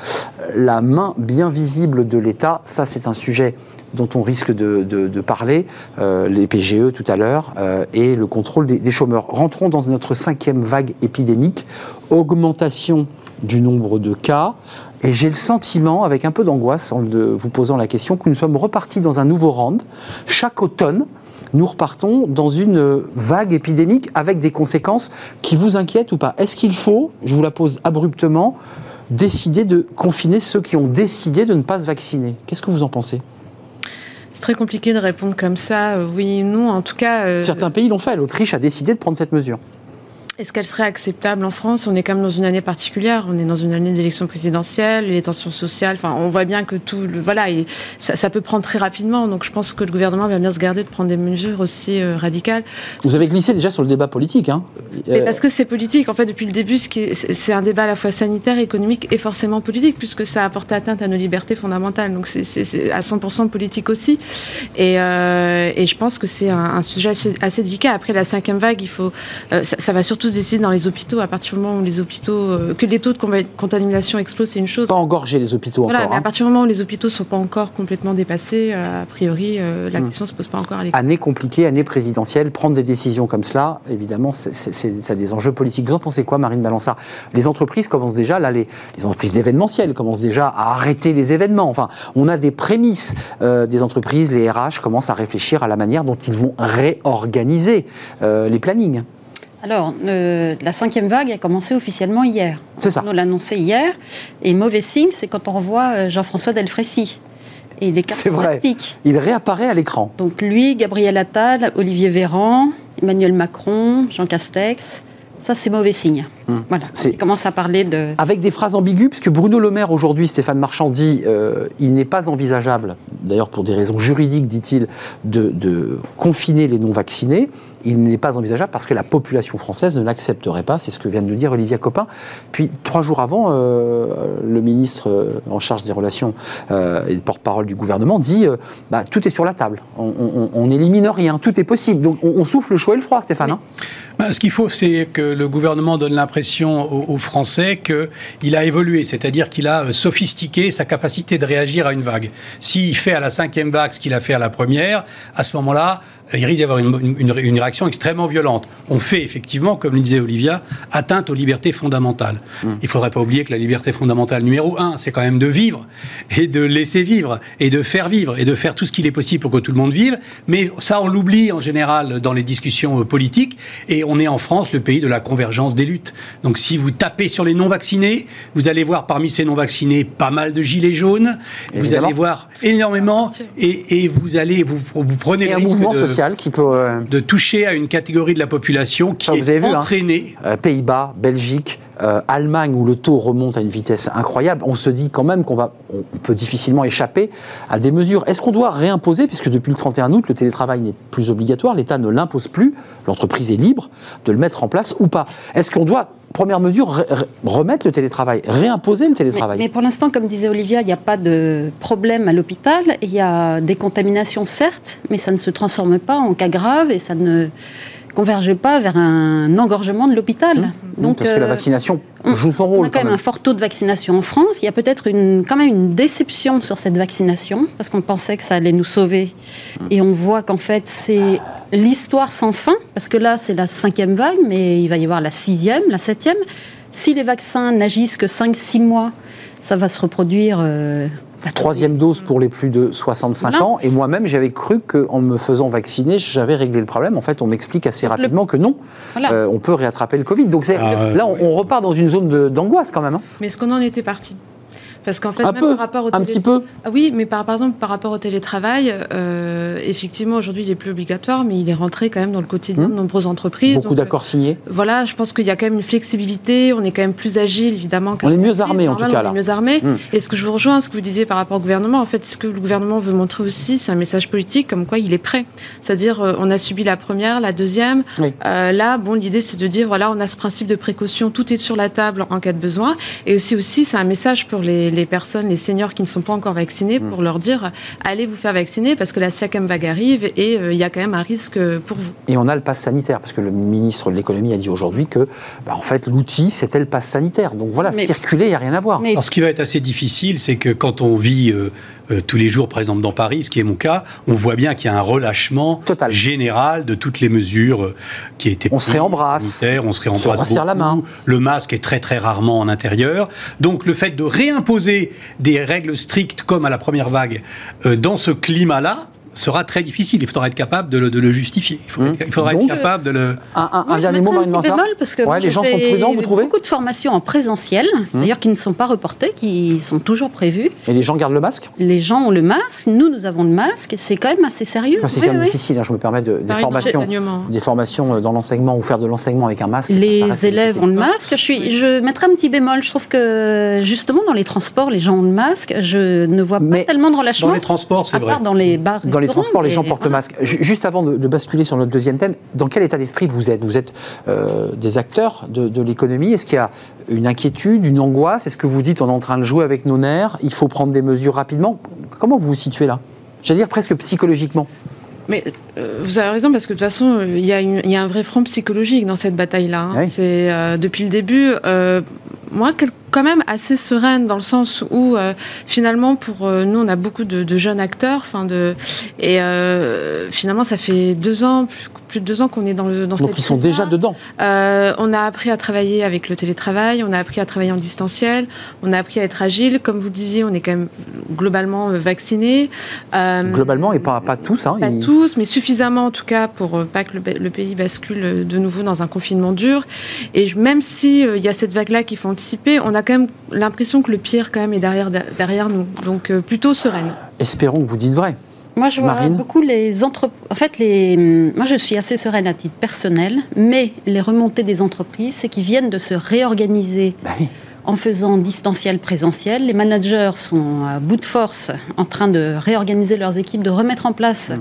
La main bien visible de l'État, ça c'est un sujet dont on risque de, parler, les PGE tout à l'heure, et le contrôle des, des, chômeurs. Rentrons dans notre cinquième vague épidémique, augmentation du nombre de cas, et j'ai le sentiment, avec un peu d'angoisse, en vous posant la question, que nous sommes repartis dans un nouveau round. Chaque automne, nous repartons dans une vague épidémique avec des conséquences qui vous inquiètent ou pas. Est-ce qu'il faut, je vous la pose abruptement, décider de confiner ceux qui ont décidé de ne pas se vacciner? Qu'est-ce que vous en pensez? C'est très compliqué de répondre comme ça, euh, oui, non, en tout cas... Euh, Certains pays l'ont fait, l'Autriche a décidé de prendre cette mesure. Est-ce qu'elle serait acceptable en France? On est quand même dans une année particulière. On est dans une année d'élection présidentielle, les tensions sociales. Enfin, on voit bien que tout, voilà, ça, peut prendre très rapidement. Donc, je pense que le gouvernement va bien se garder de prendre des mesures aussi euh, radicales. Vous avez glissé déjà sur le débat politique, hein Mais parce que c'est politique. En fait, depuis le début, c'est un débat à la fois sanitaire, économique et forcément politique, puisque ça a porté atteinte à nos libertés fondamentales. Donc, c'est à 100% politique aussi. Euh, et, je pense que c'est un, sujet assez, délicat. Après la cinquième vague, il faut, euh, ça va surtout se dans les hôpitaux. À partir du moment où les hôpitaux, euh, que les taux de contamination explosent, c'est une chose. Pas engorger les hôpitaux voilà, encore. Mais à hein. partir du moment où les hôpitaux ne sont pas encore complètement dépassés, euh, a priori, euh, la hmm. question ne se pose pas encore à l'école. Année compliquée, année présidentielle, prendre des décisions comme cela, évidemment, c'est, ça a des enjeux politiques. Vous en pensez quoi, Marine Balançard Les entreprises commencent déjà, là, les, les entreprises d'événementiel commencent déjà à arrêter les événements. Enfin, on a des prémices des entreprises, les RH commencent à réfléchir à la manière dont ils vont réorganiser les plannings. Alors, la cinquième vague a commencé officiellement hier. C'est ça. On l'a annoncé hier. Et mauvais signe, c'est quand on revoit euh, Jean-François Delfrécy. Et les C'est vrai. Il réapparaît à l'écran. Donc lui, Gabriel Attal, Olivier Véran, Emmanuel Macron, Jean Castex. Ça, c'est mauvais signe. Hum. Voilà. Il commence à parler de. Avec des phrases ambiguës, puisque Bruno Le Maire, aujourd'hui, Stéphane Marchand dit euh, il n'est pas envisageable, d'ailleurs pour des raisons juridiques, dit-il, de confiner les non-vaccinés il n'est pas envisageable parce que la population française ne l'accepterait pas. C'est ce que vient de nous dire Olivia Copin. Puis, trois jours avant, euh, le ministre euh, en charge des relations euh, et le porte-parole du gouvernement dit bah, tout est sur la table. On n'élimine rien, tout est possible. Donc, on, souffle le chaud et le froid, Stéphane. Hein. bah, ce qu'il faut, c'est que le gouvernement donne l'impression l'impression aux, Français qu'il a évolué, c'est-à-dire qu'il a sophistiqué sa capacité de réagir à une vague. S'il fait à la cinquième vague ce qu'il a fait à la première, à ce moment-là, il risque d'y avoir une, une, réaction extrêmement violente. On fait effectivement, comme le disait Olivia, atteinte aux libertés fondamentales. Hmm. Il ne faudrait pas oublier que la liberté fondamentale numéro un, c'est quand même de vivre et de laisser vivre et de faire vivre et de faire tout ce qu'il est possible pour que tout le monde vive. Mais ça, on l'oublie en général dans les discussions euh, politiques et on est en France le pays de la convergence des luttes. Donc si vous tapez sur les non-vaccinés, vous allez voir parmi ces non-vaccinés pas mal de gilets jaunes. Vous allez voir énormément et, et vous allez vous, vous prenez le risque de, qui peut. Euh, de toucher à une catégorie de la population qui est vu, hein. entraînée. Euh, Pays-Bas, Belgique, euh, Allemagne, où le taux remonte à une vitesse incroyable, on se dit quand même qu'on va, on peut difficilement échapper à des mesures. Est-ce qu'on doit réimposer, puisque depuis le 31 août, le télétravail n'est plus obligatoire, l'État ne l'impose plus, l'entreprise est libre de le mettre en place ou pas? Est-ce qu'on doit première mesure, remettre le télétravail, réimposer le télétravail. Mais, pour l'instant, comme disait Olivia, il n'y a pas de problème à l'hôpital. Il y a des contaminations, certes, mais ça ne se transforme pas en cas grave et ça ne converge pas vers un engorgement de l'hôpital. Mmh. Donc, Parce que la euh, vaccination joue son rôle. On a quand, même, un fort taux de vaccination en France. Il y a peut-être une, quand même une déception sur cette vaccination, parce qu'on pensait que ça allait nous sauver. Mmh. Et on voit qu'en fait, c'est l'histoire sans fin, parce que là, c'est la cinquième vague, mais il va y avoir la sixième, la septième. Si les vaccins n'agissent que 5-6 mois, ça va se reproduire. Euh, la troisième dose pour les plus de 65 ans. Et moi-même, j'avais cru qu'en me faisant vacciner, j'avais réglé le problème. En fait, on m'explique assez rapidement que non. Euh, on peut réattraper le Covid. Donc ah, là, on, repart dans une zone d'angoisse quand même. Hein. Mais est-ce qu'on en était parti? Parce qu'en fait, un même par rapport au un petit peu. Ah oui, mais par, exemple, par rapport au télétravail, euh, effectivement, aujourd'hui, il est plus obligatoire, mais il est rentré quand même dans le quotidien de mmh. nombreuses entreprises. Beaucoup d'accords signés. Euh, voilà, je pense qu'il y a quand même une flexibilité. On est quand même plus agile, évidemment. On est mieux armé, en tout cas. On est mieux armé. Mmh. Et ce que je vous rejoins, ce que vous disiez par rapport au gouvernement, en fait, ce que le gouvernement veut montrer aussi, c'est un message politique, comme quoi il est prêt. C'est-à-dire, euh, on a subi la première, la deuxième. là, bon, l'idée, c'est de dire, voilà, on a ce principe de précaution, tout est sur la table en cas de besoin. Et aussi, aussi, c'est un message pour les, les personnes, les seniors qui ne sont pas encore vaccinés mm. pour leur dire allez vous faire vacciner parce que la cinquième vague arrive et euh, il y a quand même un risque pour vous. Et on a le pass sanitaire parce que le ministre de l'économie a dit aujourd'hui que bah, en fait l'outil c'était le pass sanitaire. Donc voilà, circuler, il n'y a rien à voir. Alors ce qui va être assez difficile, c'est que quand on vit euh, euh, tous les jours, par exemple dans Paris, ce qui est mon cas, on voit bien qu'il y a un relâchement Total. général de toutes les mesures qui étaient on se réembrasse, on se réembrasse beaucoup. la main. Le masque est très très rarement en intérieur. Donc le fait de réimposer des règles strictes comme à la première vague euh, dans ce climat-là, sera très difficile. Il faudra être capable de le, justifier. Il faudra, être, capable de le. Un, un, dernier mot, Marine parce que les gens sont prudents, vous trouvez Beaucoup de formations en présentiel, mmh. d'ailleurs qui ne sont pas reportées, qui sont toujours prévues. Et les gens gardent le masque? Les gens ont le masque. Nous, nous avons le masque. C'est quand même assez sérieux. c'est quand même difficile. Hein, je me permets de, des formations, des formations euh, dans l'enseignement ou faire de l'enseignement avec un masque. Les élèves ont le masque. Je suis, je mettrai un petit bémol. Je trouve que justement dans les transports, les gens ont le masque. Je ne vois pas tellement de relâchement. Dans les transports, c'est vrai. dans les bars les transports, les gens portent le masque. Juste avant de, basculer sur notre deuxième thème, dans quel état d'esprit vous êtes? Vous êtes euh, des acteurs de, l'économie? Est-ce qu'il y a une inquiétude, une angoisse? Est-ce que vous dites on est en train de jouer avec nos nerfs Il faut prendre des mesures rapidement? Comment vous vous situez là? J'allais dire presque psychologiquement. Mais euh, vous avez raison parce que de toute façon, il y, a un vrai front psychologique dans cette bataille-là. Hein. C'est euh, depuis le début. moi, quand même assez sereine dans le sens où euh, finalement pour euh, nous on a beaucoup de, jeunes acteurs enfin de et euh, finalement ça fait deux ans plus, de deux ans qu'on est dans le dans donc ils sont déjà dedans. On a appris à travailler avec le télétravail on a appris à travailler en distanciel on a appris à être agile. Comme vous disiez on est quand même globalement vaccinés. Globalement et pas pas tous hein, pas tous mais suffisamment en tout cas pour pas que le, pays bascule de nouveau dans un confinement dur. Et même si il y a cette vague là qu'il faut anticiper on a quand même l'impression que le pire quand même est derrière, derrière nous. Donc euh, plutôt sereine. Espérons que vous dites vrai. Moi, je vois beaucoup les entreprises. En fait, les... moi, je suis assez sereine à titre personnel, mais les remontées des entreprises, c'est qu'ils viennent de se réorganiser. Bah en faisant distanciel présentiel. Les managers sont à bout de force en train de réorganiser leurs équipes, de remettre en place mmh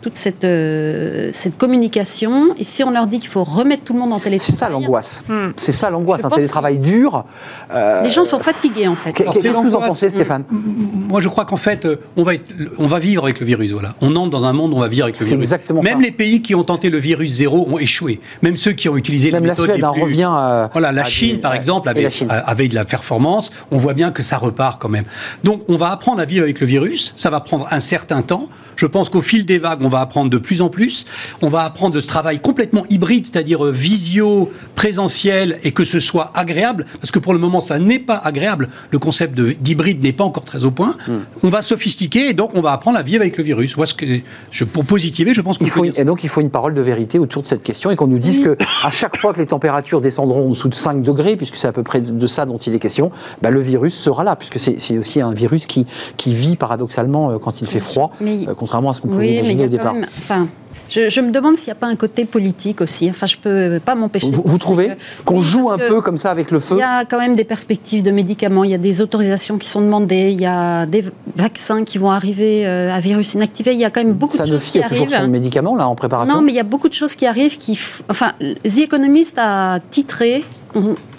toute cette, euh, cette communication. Et si on leur dit qu'il faut remettre tout le monde en télétravail. C'est ça l'angoisse. Hmm. C'est ça l'angoisse. Un télétravail dur. euh, Les gens sont fatigués, en fait. Qu'est-ce que vous en pensez, Stéphane Moi, je crois qu'en fait, euh, on va, être- on va vivre avec le virus. Voilà. On entre dans un monde où on va vivre avec le C'est virus. exactement Même ça. les pays qui ont tenté le virus zéro ont échoué. Même ceux qui ont utilisé Même les la méthodes Suède les en plus... revient. euh, Voilà, la à Chine, des- par exemple, avait, la Chine. avait de la performance. On voit bien que ça repart quand même. Donc, on va apprendre à vivre avec le virus. Ça va prendre un certain temps. Je pense qu'au fil des vagues, on va apprendre de plus en plus. On va apprendre de travail complètement hybride, c'est-à-dire euh, visio, présentiel, et que ce soit agréable. Parce que pour le moment, ça n'est pas agréable. Le concept de- d'hybride n'est pas encore très au point. Hmm. On va sophistiquer et donc on va apprendre à vivre avec le virus. Voilà ce que je, pour positiver, je pense qu'on faut, et donc il faut une parole de vérité autour de cette question et qu'on nous dise Oui. que à chaque fois que les températures descendront en dessous de 5 degrés, puisque c'est à peu près de ça dont il est question, bah, le virus sera là, puisque c'est aussi un virus qui, qui vit paradoxalement euh, quand il fait froid, Mais- euh, contrairement à ce qu'on pouvait Oui, mais il imaginer au départ. quand même. Enfin, je, je me demande s'il n'y a pas un côté politique aussi. Enfin, je peux pas m'empêcher. Vous, vous trouvez qu'on joue un peu comme ça avec le feu Il y a quand même des perspectives de médicaments, il y a des autorisations qui sont demandées, il y a des vaccins qui vont arriver euh, à virus inactivé. Il y a quand même beaucoup de choses Sanofi qui a toujours arrivent. son médicament là en préparation Non, mais il y a beaucoup de choses qui arrivent qui. f- Enfin, The Economist a titré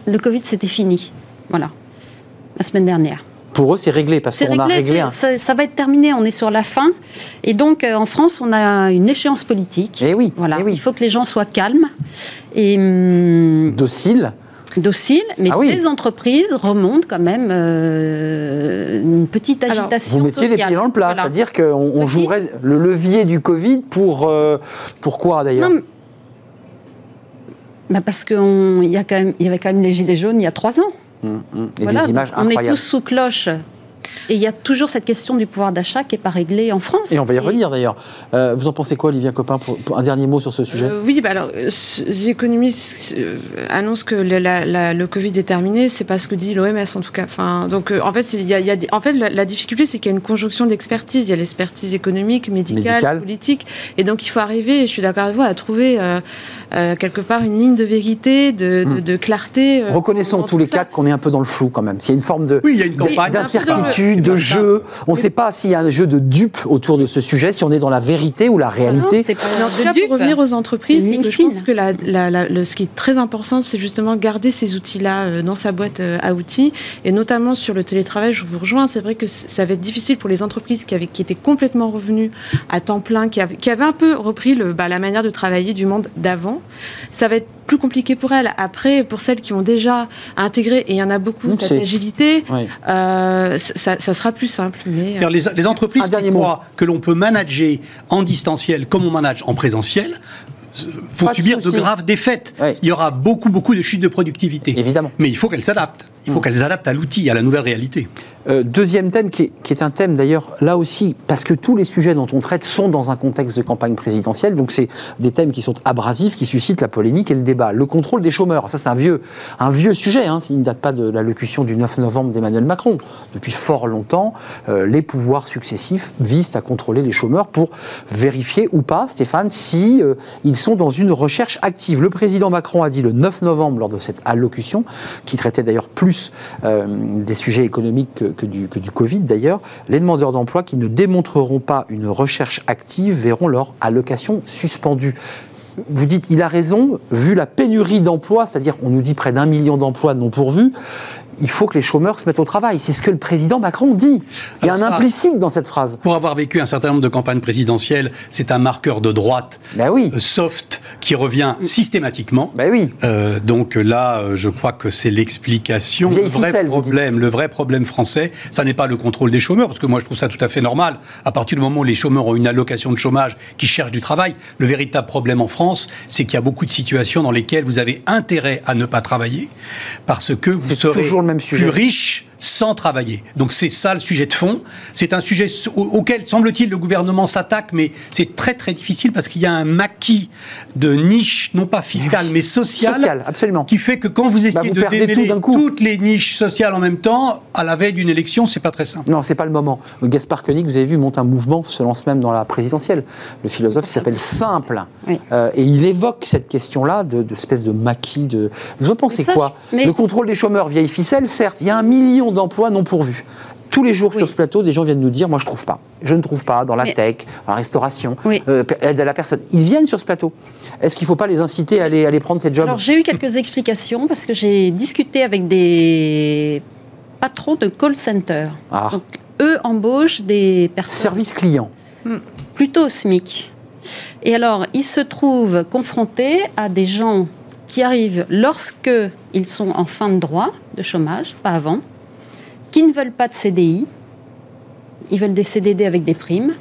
le Covid c'était fini. Voilà. La semaine dernière. Pour eux, c'est réglé parce C'est qu'on a réglé, un. ça, ça va être terminé, on est sur la fin. Et donc, euh, en France, on a une échéance politique. Eh oui, Voilà. eh oui. Il faut que les gens soient calmes et hum, Docile. dociles, mais Ah oui. les entreprises remontent quand même euh, une petite Alors, agitation Vous mettiez les pieds dans le plat, Voilà. c'est-à-dire qu'on on jouerait le levier du Covid pour. euh, pourquoi d'ailleurs Non, mais- bah parce qu'il y, a quand même- il y avait quand même les Gilets jaunes il y a trois ans. Hum. Et Voilà, des images donc on est tous sous cloche. Et il y a toujours cette question du pouvoir d'achat qui n'est pas réglée en France. Et on va y revenir d'ailleurs. Euh, vous en pensez quoi, Olivia Copin, pour, pour un dernier mot sur ce sujet? Euh, oui, bah alors, The Economist euh, annonce que le, la- la- le Covid est terminé. C'est pas ce que dit l'OMS en tout cas. Enfin, donc, euh, en fait, il y a, il y a des- en fait, la, la difficulté, c'est qu'il y a une conjonction d'expertise. Il y a l'expertise économique, médicale, Médicale. politique, et donc il faut arriver. Et je suis d'accord avec vous à trouver euh, euh, quelque part une ligne de vérité, de, de- Hmm. de clarté. euh, Reconnaissons tous les ça. quatre qu'on est un peu dans le flou quand même. S'il y a une forme de. Oui, il y a une campagne. d'incertitude, de jeu. On ne sait pas s'il y a un jeu de dupe autour de ce sujet, si on est dans la vérité ou la réalité. Non, c'est pas cas, dupe. pour revenir aux entreprises, C'est je pense que la, la- la- le, ce qui est très important, c'est justement garder ces outils-là euh, dans sa boîte euh, à outils, et notamment sur le télétravail. Je vous rejoins. C'est vrai que ça va être difficile pour les entreprises qui, avaient, qui étaient complètement revenues à temps plein, qui avaient, qui avaient un peu repris le, bah, la manière de travailler du monde d'avant. Ça va être plus compliqué pour elles. Après, pour celles qui ont déjà intégré, et il y en a beaucoup, Donc, cette c'est- agilité, Oui. euh, ça, ça sera plus simple. Mais, euh, Les, les entreprises qui croient que l'on peut manager en distanciel comme on manage en présentiel vont Pas de subir de, graves défaites. Il y aura beaucoup, beaucoup de chutes de productivité. Évidemment. Mais il faut qu'elles s'adaptent. Il faut Mm. qu'elles adaptent à l'outil, à la nouvelle réalité. Euh, deuxième thème qui est, un thème d'ailleurs là aussi parce que tous les sujets dont on traite sont dans un contexte de campagne présidentielle. Donc c'est des thèmes qui sont abrasifs qui suscitent la polémique et le débat. Le contrôle des chômeurs. Ça c'est un vieux un vieux sujet hein, il ne date pas de l'allocution du 9 novembre d'Emmanuel Macron. Depuis fort longtemps euh, les pouvoirs successifs visent à contrôler les chômeurs pour vérifier ou pas Stéphane si euh, ils sont dans une recherche active. Le président Macron a dit le 9 novembre lors de cette allocution qui traitait d'ailleurs plus des sujets économiques que, que du, Covid d'ailleurs, les demandeurs d'emploi qui ne démontreront pas une recherche active verront leur allocation suspendue. Vous dites, il a raison, vu la pénurie d'emplois, c'est-à-dire on nous dit près d'un million d'emplois non pourvus, il faut que les chômeurs se mettent au travail. C'est ce que le président Macron dit. Il y a Alors un ça- implicite dans cette phrase. Pour avoir vécu un certain nombre de campagnes présidentielles, c'est un marqueur de droite Ben oui, euh, soft qui revient systématiquement. ben oui. Euh, donc là, euh, je crois que c'est l'explication. Le vrai ficelle, problème, le vrai problème français, ça n'est pas le contrôle des chômeurs, parce que moi je trouve ça tout à fait normal. À partir du moment où les chômeurs ont une allocation de chômage, qui cherchent du travail, le véritable problème en France, c'est qu'il y a beaucoup de situations dans lesquelles vous avez intérêt à ne pas travailler, parce que vous serez toujours le même sujet. plus riche sans travailler. Donc c'est ça le sujet de fond. C'est un sujet au- auquel, semble-t-il, le gouvernement s'attaque, mais c'est très très difficile parce qu'il y a un maquis de niche, non pas fiscale, mais sociale, Social, absolument. qui fait que quand vous essayez Bah, vous de démêler tout d'un coup. toutes les niches sociales en même temps, à la veille d'une élection, c'est pas très simple. Non, c'est pas le moment. Gaspard Koenig, vous avez vu, monte un mouvement, se lance même dans la présidentielle. Le philosophe qui s'appelle Simple. Oui. Euh, et il évoque cette question-là de, de espèce de maquis. De... Vous en pensez Mais ça, quoi? mais- Le contrôle des chômeurs, vieille ficelle, certes, il y a un million d'emplois non pourvus. Tous les jours Oui. sur ce plateau, des gens viennent nous dire Moi, je trouve pas. Je ne trouve pas dans la Mais- tech, dans la restauration, Oui. euh, aide à la personne. Ils viennent sur ce plateau. Est-ce qu'il ne faut pas les inciter à aller, à aller prendre ces jobs Alors j'ai eu quelques explications parce que j'ai discuté avec des patrons de call center. Ah, Donc, eux embauchent des personnes Service client. plutôt au SMIC. Et alors, ils se trouvent confrontés à des gens qui arrivent lorsque ils sont en fin de droit de chômage, pas avant, qui ne veulent pas de CDI, ils veulent des CDD avec des primes,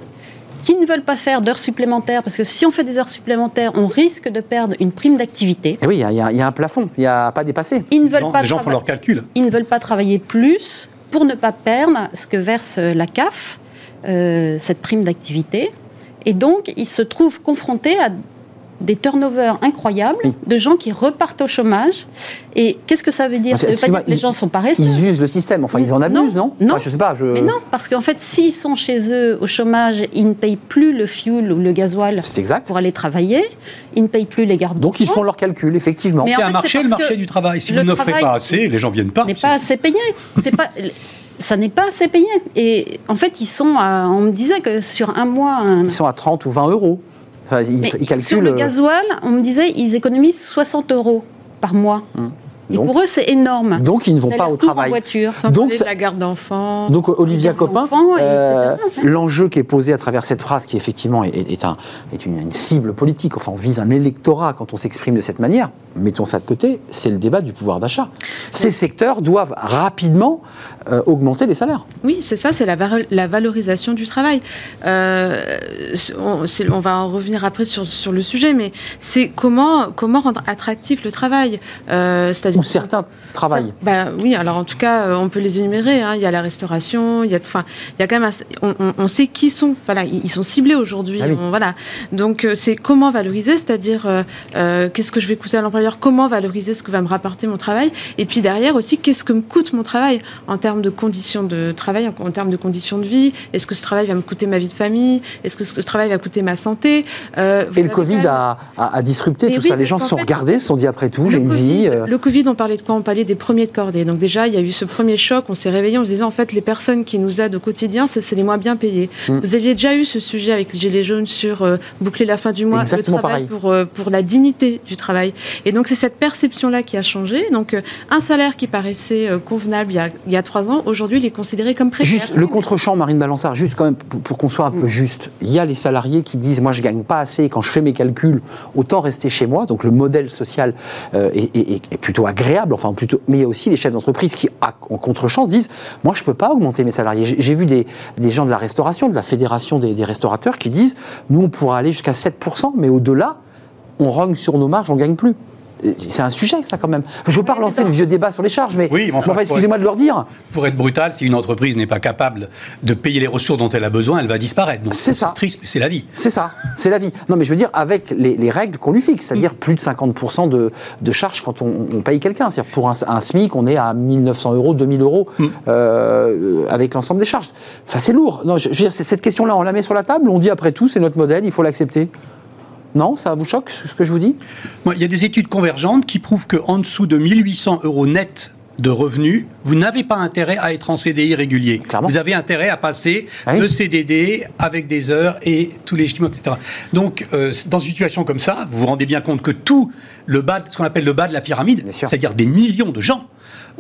qui ne veulent pas faire d'heures supplémentaires, parce que si on fait des heures supplémentaires, on risque de perdre une prime d'activité. Et Eh oui, il y, a- y un plafond, il n'y a pas dépassé. Ils ne Les veulent gens, pas les gens font leurs calculs. ils ne veulent pas travailler plus pour ne pas perdre ce que verse la CAF, euh, cette prime d'activité. Et donc, ils se trouvent confrontés à des turnovers incroyables Oui. de gens qui repartent au chômage. Et qu'est-ce que ça veut dire? Ça veut pas excuse-moi, dire que les gens sont pas restés. Ils usent le système, enfin ils en abusent, non, Non. Enfin, Je sais pas. Je... Mais non, parce qu'en fait, s'ils sont chez eux au chômage, ils ne payent plus le fuel ou le gasoil C'est exact. pour aller travailler, ils ne payent plus les gardes Donc ils font leur calcul, effectivement. Mais en C'est fait, un c'est marché, le marché du travail. Si vous n'offrez pas assez, les gens viennent pas. n'est C'est- pas assez payé. C'est pas, ça n'est pas assez payé. Et en fait, ils sont. à- on me disait que sur un mois, un- Ils sont à 30 ou 20 euros. Enfin, ils, sur le euh, gasoil, on me disait ils économisent 60 euros par mois. Et Donc- pour eux, c'est énorme. Donc ils ne vont pas au L'aller-retour en travail. voiture. Sans Donc, de la garde d'enfants. Donc Olivia gardes Copin, euh, [laughs] l'enjeu qui est posé à travers cette phrase, qui effectivement est, est un- est une, une cible politique, enfin on vise un électorat quand on s'exprime de cette manière, mettons ça de côté, c'est le débat du pouvoir d'achat. Ces secteurs doivent rapidement euh, augmenter les salaires. Oui, c'est ça, c'est la, valorisation du travail. Euh, on, va en revenir après sur, sur le sujet, mais c'est comment, comment rendre attractif le travail? Euh, c'est-à-dire Ou certains travaillent. Ça- bah, oui, alors en tout cas, euh, on peut les énumérer. hein. Il y a la restauration, il y a, enfin, il y a quand même, on, on- on sait qui sont. Voilà, ils sont ciblés aujourd'hui. Ah oui. Voilà. Donc euh, c'est comment valoriser, c'est-à-dire euh, qu'est-ce que je vais coûter à l'employeur, comment valoriser ce que va me rapporter mon travail, et puis derrière aussi qu'est-ce que me coûte mon travail en termes de conditions de travail, en, en termes de conditions de vie. Est-ce que ce travail va me coûter ma vie de famille Est-ce que ce travail va coûter ma santé Euh, Et le Covid a, a- a disrupté Mais tout oui, ça. Les gens se sont fait, regardés, se sont dit après tout, j'ai une Covid, vie. euh, Le Covid, on parlait de quoi On parlait des premiers de cordée. Donc déjà, il y a eu ce premier choc. On s'est réveillé, on se disait en fait, les personnes qui nous aident au quotidien, c'est les moins bien payés. Mm. Vous aviez déjà eu ce sujet avec les Gilets jaunes sur euh, boucler la fin du mois, Exactement le travail pareil. pour, euh, pour la dignité du travail. Et donc c'est cette perception-là qui a changé. Donc euh, un salaire qui paraissait convenable il y, a, il y a trois ans, aujourd'hui, il est considéré comme précaire. Juste le contre-champ, Marine Balançard, juste quand même pour, pour qu'on soit un peu juste. Il y a les salariés qui disent moi je gagne pas assez quand je fais mes calculs, autant rester chez moi. Donc le modèle social est, est- est- est plutôt agréable, Mais il y a aussi les chefs d'entreprise qui, en contre-champ, disent moi je peux pas augmenter mes salariés. J'ai vu des, gens de la restauration, de la fédération des, restaurateurs qui disent nous on pourra aller jusqu'à 7%, mais au-delà on rogne sur nos marges, on gagne plus. C'est un sujet, ça, quand même. Je ne veux pas relancer le vieux débat sur les charges, mais, Oui, mais enfin, enfin, excusez-moi de le redire. Pour être brutal, si une entreprise n'est pas capable de payer les ressources dont elle a besoin, elle va disparaître. Donc C'est ça. triste, mais c'est la vie. C'est ça, c'est la vie. Non, mais je veux dire, avec les, les règles qu'on lui fixe, c'est-à-dire plus de 50% de, de charges quand on, on paye quelqu'un. C'est-à-dire pour un, un SMIC, on est à 1900 euros, 2000 euros euh, avec l'ensemble des charges. Enfin, c'est lourd. Non, je, je veux dire, c'est- cette question-là, on la met sur la table, on dit après tout, c'est notre modèle, il faut l'accepter. Non, ça vous choque ce que je vous dis? Il y a des études convergentes qui prouvent qu'en dessous de 1800 euros net de revenus, vous n'avez pas intérêt à être en CDI régulier. Clairement. Vous avez intérêt à passer Ah oui. le CDD avec des heures et tous les estimaux, etc. Donc, euh, dans une situation comme ça, vous vous rendez bien compte que tout le bas, ce qu'on appelle le bas de la pyramide, c'est-à-dire des millions de gens,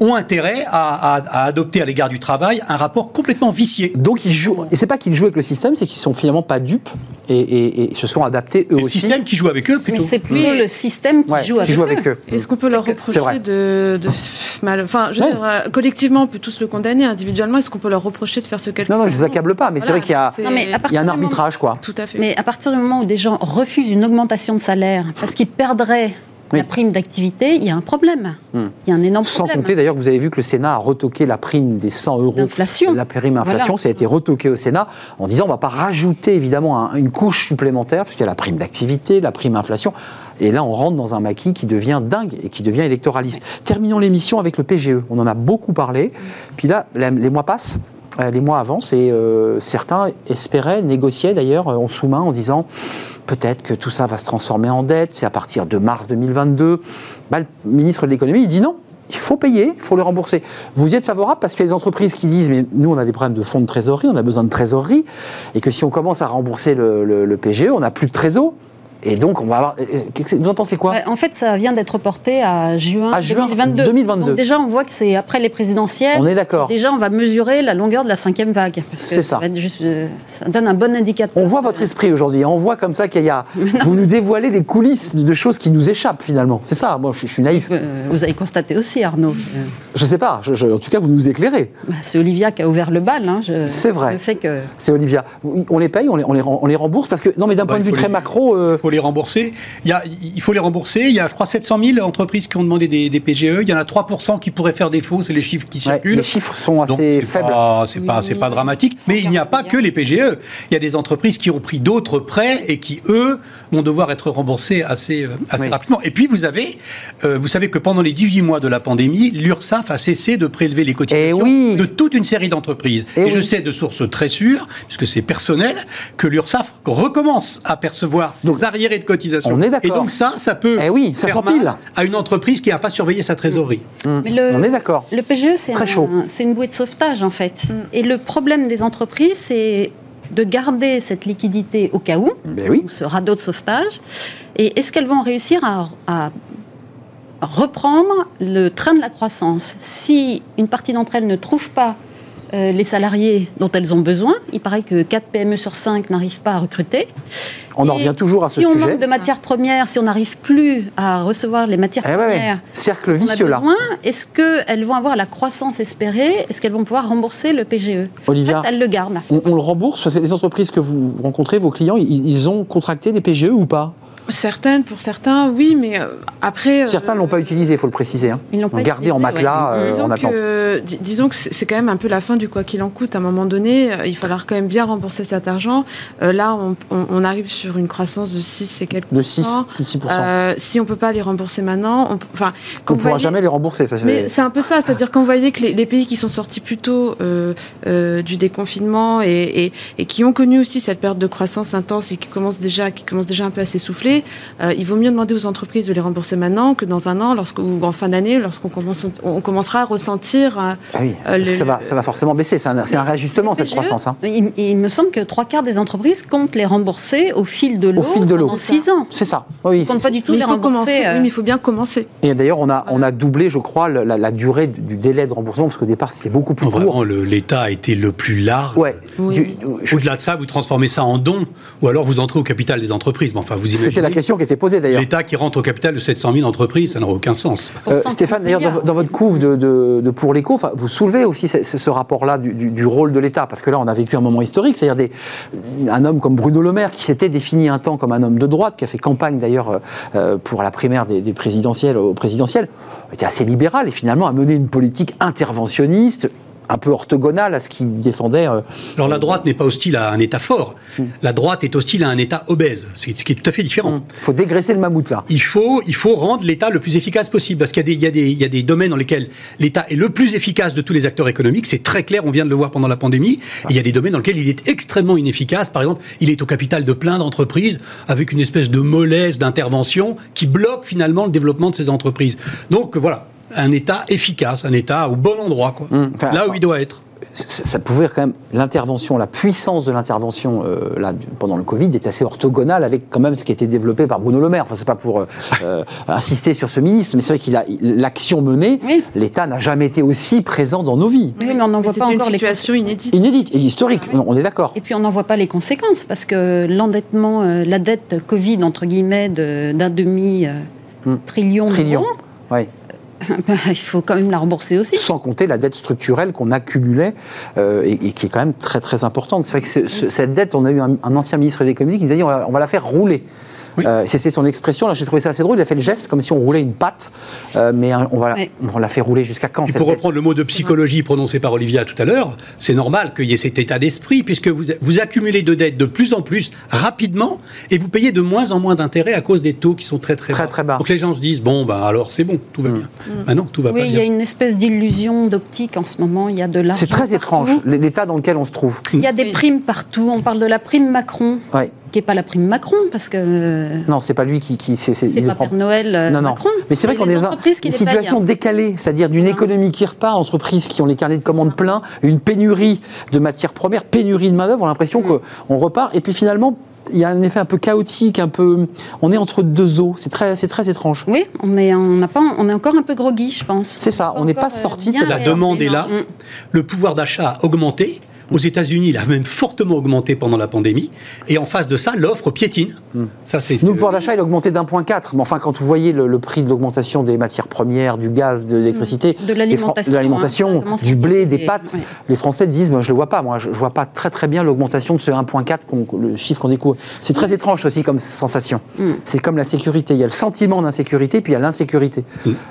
ont intérêt à, à- à adopter à l'égard du travail un rapport complètement vicié. Donc ils jouent, et c'est pas qu'ils jouent avec le système, c'est qu'ils sont finalement pas dupes et, et- et se sont adaptés eux C'est le aussi. système qui joue avec eux Mais plutôt. c'est plus le système qui Ouais, joue qui avec joue eux. avec eux. Est-ce qu'on peut leur reprocher de, de mal, enfin, je veux Ouais. dire, euh, collectivement, on peut tous le condamner. Individuellement, est-ce qu'on peut leur reprocher de faire ce calcul? Non, non, je les accable pas, mais c'est vrai qu'il y a, Non, mais il y a un moment- arbitrage, quoi. Tout à fait. Mais à partir du moment où des gens refusent une augmentation de salaire parce qu'ils perdraient Oui. la prime d'activité, il y a un problème. Il y a un énorme Sans problème. compter d'ailleurs que vous avez vu que le Sénat a retoqué la prime des 100 euros. D'inflation. La prime inflation, Voilà. ça a été retoqué au Sénat en disant on ne va pas rajouter évidemment un- une couche supplémentaire, parce qu'il y a la prime d'activité, la prime inflation. Et là, on rentre dans un maquis qui devient dingue et qui devient électoraliste. Terminons l'émission avec le PGE. On en a beaucoup parlé. Puis là, les mois passent. Euh, Les mois avancent et euh, certains espéraient, négociaient d'ailleurs euh, en sous-main en disant peut-être que tout ça va se transformer en dette, c'est à partir de mars 2022. Bah, le ministre de l'économie, dit non, il faut payer, il faut le rembourser. Vous y êtes favorable parce qu'il y a des entreprises qui disent mais nous on a des problèmes de fonds de trésorerie, on a besoin de trésorerie, et que si on commence à rembourser le, le- le PGE, on n'a plus de trésor. Et donc on va avoir. Vous en pensez quoi Ouais, En fait, ça vient d'être reporté à juin, À juin 2022. 2022. Donc déjà, on voit que c'est après les présidentielles. On est d'accord. Déjà, on va mesurer la longueur de la cinquième vague. C'est ça. juste, euh, ça donne un bon indicateur. On voit votre esprit aujourd'hui, on voit comme ça qu'il y a. [laughs] Vous nous dévoilez les coulisses de choses qui nous échappent finalement. C'est ça, moi je, je suis naïf. Euh, Vous avez constaté aussi, Arnaud. Euh, Je sais pas, je- je- en tout cas vous nous éclairez. bah, c'est Olivia qui a ouvert le bal. hein, je- C'est vrai. Que. C'est Olivia. On les paye, on les, on rembourse parce que. Non mais d'un Bah, point de vue très macro. euh, faut les rembourser. Il, y a, il faut les rembourser. Il y a, je crois, 700 000 entreprises qui ont demandé des, des PGE. Il y en a 3% qui pourraient faire défaut. C'est les chiffres qui ouais, circulent. les chiffres sont assez c'est faibles. pas- C'est pas, Oui. pas dramatique. Mais il n'y a pas que les PGE. Il y a des entreprises qui ont pris d'autres prêts et qui, eux, vont devoir être remboursés assez, euh, assez Oui. rapidement. Et puis, vous avez, euh, vous savez que pendant les 18 mois de la pandémie, l'URSSAF a cessé de prélever les cotisations Eh oui. de toute une série d'entreprises. Eh Et, je sais de sources très sûres, puisque c'est personnel, que l'URSSAF recommence à percevoir ses Donc, arriérés de cotisations. on est d'accord. Et donc ça, ça peut Eh oui, ça faire s'empile. mal à une entreprise qui n'a pas surveillé sa trésorerie. Mais le- On est d'accord. Le PGE, c'est Très un- chaud. c'est une bouée de sauvetage, en fait. Et le problème des entreprises, c'est de garder cette liquidité au cas où, Ben oui. ou ce radeau de sauvetage. Et est-ce qu'elles vont réussir à, à reprendre le train de la croissance? Si une partie d'entre elles ne trouvent pas euh, les salariés dont elles ont besoin, il paraît que 4 PME sur 5 n'arrivent pas à recruter. On en revient toujours à ce si on sujet. manque de matières premières, si on n'arrive plus à recevoir les matières Eh ouais, ouais. premières Cercle on vicieux là. est-ce qu'elles vont avoir la croissance espérée? Est-ce qu'elles vont pouvoir rembourser le PGE Olivia. En fait, elles le gardent. On, on le rembourse? Parce que les entreprises que vous rencontrez, vos clients, ils, ils ont contracté des PGE ou pas? Certaines, pour certains, oui, mais euh, après. Certains euh, ne l'ont pas utilisé, il faut le préciser. Hein. Ils l'ont pas gardé en matelas euh, disons en attente. que, di- disons que c'est quand même un peu la fin du quoi qu'il en coûte. À un moment donné, euh, il va falloir quand même bien rembourser cet argent. Euh, là, on, on- on arrive sur une croissance de 6 et quelques De 6, pourcents. de 6%. Euh, si on peut pas les rembourser maintenant, on, enfin, ne pourra jamais les rembourser. Ça, Mais c'est un peu ça, c'est-à-dire quand vous voyez que les, les pays qui sont sortis plus tôt euh, euh, du déconfinement et, et- et qui ont connu aussi cette période de croissance intense et qui commencent déjà, qui commencent déjà un peu à s'essouffler, euh, il vaut mieux demander aux entreprises de les rembourser maintenant que dans un an, lorsque, ou en fin d'année, lorsqu'on commence, on commencera à ressentir. euh, Ah oui, Euh, parce que le- ça, va, ça va forcément baisser. C'est un, c'est un réajustement, cette croissance. hein. Il, il me semble que trois quarts des entreprises comptent les rembourser au fil de l'eau fil de l'eau. pendant six ans. C'est ça. Oui, Ils comptent pas du tout mais les il faut rembourser. euh, Oui, mais il faut bien commencer. Et d'ailleurs, on a, on a doublé, je crois, la, la durée du, délai de remboursement, parce qu'au départ, c'était beaucoup plus Non, court. vraiment, le- l'État a été le plus large. Ouais. Oui. Au-delà de ça, vous transformez ça en don, ou alors vous entrez au capital des entreprises. Mais enfin, vous C'était la question qui était posée d'ailleurs. l'État qui rentre au capital de 700 000 entreprises, ça n'aurait aucun sens. Euh, 130 Stéphane, d'ailleurs, dans, votre couve de, de- de Pour l'écho, enfin, vous soulevez aussi ce, ce- ce rapport-là du, du- du rôle de l'État, parce que là, on a vécu un moment historique, c'est-à-dire un homme comme Bruno Le Maire, qui s'était défini un temps comme un homme de droite, qui a fait campagne d'ailleurs euh, euh, pour la primaire des, des présidentielles au présidentiel, était assez libéral et finalement a mené une politique interventionniste un peu orthogonale à ce qu'il défendait. euh, Alors la droite n'est pas hostile à un État fort. Mm. La droite est hostile à un État obèse, c'est ce qui est tout à fait différent. Il faut dégraisser le mammouth là. Il faut, il faut rendre l'État le plus efficace possible. Parce qu'il y a des, il y a des, il y a des domaines dans lesquels l'État est le plus efficace de tous les acteurs économiques. C'est très clair, on vient de le voir pendant la pandémie. Et il y a des domaines dans lesquels il est extrêmement inefficace. Par exemple, il est au capital de plein d'entreprises avec une espèce de mollesse d'intervention qui bloque finalement le développement de ces entreprises. Donc voilà, un État efficace, un État au bon endroit, quoi. Mmh. Enfin, là où il doit être. ça, ça pouvait quand même l'intervention, la puissance de l'intervention euh, là pendant le Covid est assez orthogonale avec quand même ce qui a été développé par Bruno Le Maire. Enfin, c'est pas pour euh, euh, insister sur ce ministre, mais c'est vrai qu'il a l'action menée. Oui. L'État n'a jamais été aussi présent dans nos vies. Oui, mais on n'en voit C'est pas une encore les situation inédite. Inédite et historique. Ah oui. On est d'accord. Et puis on n'en voit pas les conséquences parce que l'endettement, euh, la dette Covid entre guillemets de- d'un demi euh, Hmm. trillion, Trillion. d'euros, Ouais. [laughs] bah, il faut quand même la rembourser aussi. Sans compter la dette structurelle qu'on accumulait euh, et, qui est quand même très très importante. C'est vrai que ce- ce- cette dette, on a eu un, ancien ministre de l'économie qui nous a dit on va la faire rouler. Oui. Euh, son expression, là j'ai trouvé ça assez drôle, il a fait le geste comme si on roulait une pâte, euh, mais hein, on, va, Ouais. on la fait rouler jusqu'à quand Et pour reprendre le mot de psychologie prononcé par Olivia tout à l'heure, c'est normal qu'il y ait cet état d'esprit puisque vous, vous accumulez de dettes de plus en plus rapidement et vous payez de moins en moins d'intérêts à cause des taux qui sont très très, Très, bas. très bas. Donc les gens se disent bon ben alors c'est bon, tout va bien. Ah non, tout va Oui, pas il y a bien. une espèce d'illusion d'optique en ce moment. Il y a de l'argent. C'est très partout. étrange, l'état dans lequel on se trouve. Il y a des Oui. primes partout. On parle de la prime Macron. Ouais. Qui n'est pas la prime Macron, parce que. euh, Non, c'est pas lui qui. qui c'est, pas prend- Père Noël euh, Non, non. Macron. Mais c'est vrai qu'on est dans une situation hein. décalée, c'est-à-dire d'une économie qui repart, entreprises qui ont les carnets de commandes pleins, une pénurie de matières premières, pénurie de main-d'œuvre, on a l'impression Mm. qu'on repart, et puis finalement, il y a un effet un peu chaotique, un peu. On est entre deux eaux, c'est très, c'est très étrange. Oui, on est, on, n'a pas, on est encore un peu groggy, je pense. C'est ça, on n'est pas encore, euh, sorti de cette- La demande est là. Le pouvoir d'achat a augmenté. Aux États-Unis, il a même fortement augmenté pendant la pandémie. Et en face de ça, l'offre piétine. Ça, c'est Nous, le pouvoir d'achat, il a augmenté d'un point quatre. Mais enfin, quand vous voyez le, le prix de l'augmentation des matières premières, du gaz, de l'électricité, l'alimentation, de l'alimentation, hein, du blé, des pâtes, ouais. les Français disent, moi, je le vois pas. Moi, je, je vois pas très très bien l'augmentation de ce 1.4, qu'on- le chiffre qu'on découvre. C'est très étrange aussi comme sensation. Mm. C'est comme la sécurité. Il y a le sentiment d'insécurité, puis il y a l'insécurité.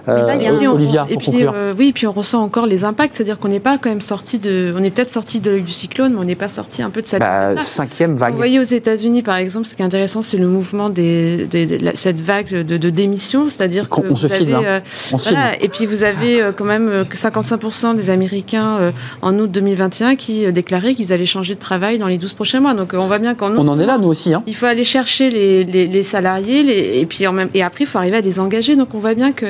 Euh, Et là, il y a Et puis on- Olivia, et pour puis, conclure. euh, oui, puis on ressent encore les impacts, c'est-à-dire qu'on n'est pas quand même sorti de, on est peut-être sorti de l'œil du cyclone, mais on n'est pas sorti un peu de cette. Bah, cinquième Vous vague. voyez aux États-Unis, par exemple, ce qui est intéressant, c'est le mouvement des, des- de la- cette vague de, de démission, c'est-à-dire Qu'on- se vous filme, avez, hein. euh, On se voilà, filme. et puis vous avez euh, quand même euh, que 55% des Américains euh, en août 2021 qui euh, déclaraient qu'ils allaient changer de travail dans les 12 prochains mois. Donc euh, on voit bien qu'en On en est là, nous aussi. Hein. il faut aller chercher les, les- les salariés les- et puis en même et après il faut arriver à les engager. Donc on voit bien que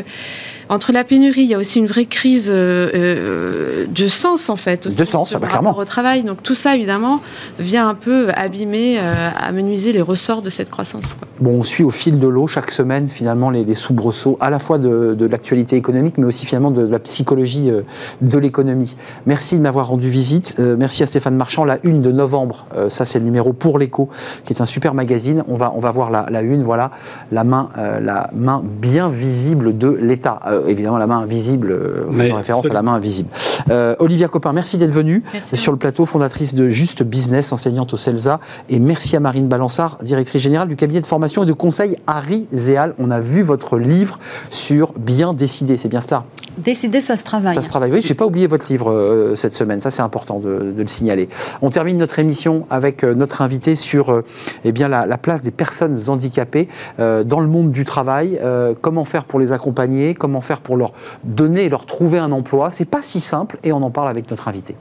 entre la pénurie, il y a aussi une vraie crise euh, euh, de sens en fait. aussi, De sens, ah bah, clairement. Au travail. Donc tout ça évidemment vient un peu abîmer, euh, amenuiser les ressorts de cette croissance. quoi. Bon, on suit au fil de l'eau chaque semaine finalement les, les soubresauts à la fois de, de l'actualité économique mais aussi finalement de, la psychologie euh, de l'économie. Merci de m'avoir rendu visite. Merci à Stéphane Marchand. La une de novembre, ça c'est le numéro pour l'écho qui est un super magazine. On va, on va voir la, la une, voilà, la main, la main bien visible de l'État. Euh, évidemment la main invisible, euh, en faisant référence à la main invisible. Euh, Olivia Copin, merci d'être venue Merci. sur le plateau, fondatrice de Juste Business, enseignante au CELSA. Et merci à Marine Balançard, directrice générale du cabinet de formation et de conseil Harry Zéal. On a vu votre livre sur bien décider, c'est bien cela? Décider, ça se travaille. Ça se travaille. Oui, j'ai pas oublié votre livre euh, cette semaine, ça c'est important de, le signaler. On termine notre émission avec euh, notre invité sur euh, eh bien, la, la place des personnes handicapées dans le monde du travail. Comment faire pour les accompagner? Comment faire pour leur donner, leur trouver un emploi? C'est pas si simple et on en parle avec notre invité.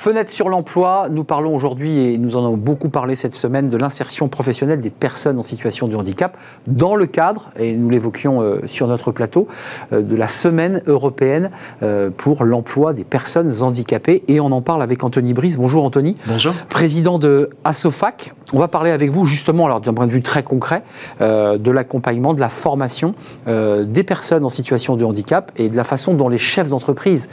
Fenêtre sur l'emploi, nous parlons aujourd'hui, et nous en avons beaucoup parlé cette semaine, de l'insertion professionnelle des personnes en situation de handicap dans le cadre, et nous l'évoquions euh, sur notre plateau, euh, de la semaine européenne euh, pour l'emploi des personnes handicapées. Et on en parle avec Anthony Brice. Bonjour Anthony. Bonjour. Président de ASOFAC. On va parler avec vous justement, alors d'un point de vue très concret, de l'accompagnement, de la formation des personnes en situation de handicap et de la façon dont les chefs d'entreprise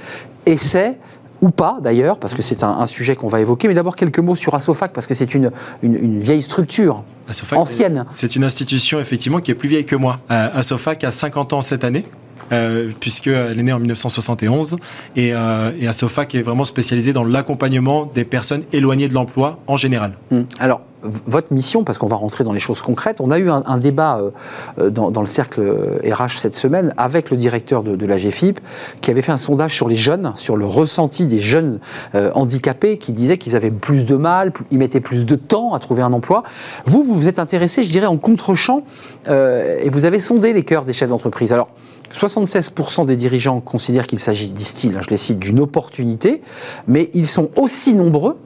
essaient ou pas d'ailleurs, parce que c'est un, un sujet qu'on va évoquer. Mais d'abord quelques mots sur Asofac, parce que c'est une, une, une vieille structure, ancienne. C'est une institution effectivement qui est plus vieille que moi. Euh, Asofac a 50 ans cette année. Euh, puisqu'elle est née en 1971 et, euh, et Asofac est vraiment spécialisée dans l'accompagnement des personnes éloignées de l'emploi en général. Hum. Alors, votre mission, parce qu'on va rentrer dans les choses concrètes, on a eu un, débat euh, euh, dans, le cercle RH cette semaine avec le directeur de, de la GFIP qui avait fait un sondage sur les jeunes, sur le ressenti des jeunes handicapés qui disaient qu'ils avaient plus de mal, ils mettaient plus de temps à trouver un emploi. Vous, vous vous êtes intéressé, je dirais, en contre-champ et vous avez sondé les cœurs des chefs d'entreprise. Alors, 76% des dirigeants considèrent qu'il s'agit, disent-ils, hein, je les cite, d'une opportunité, mais ils sont aussi nombreux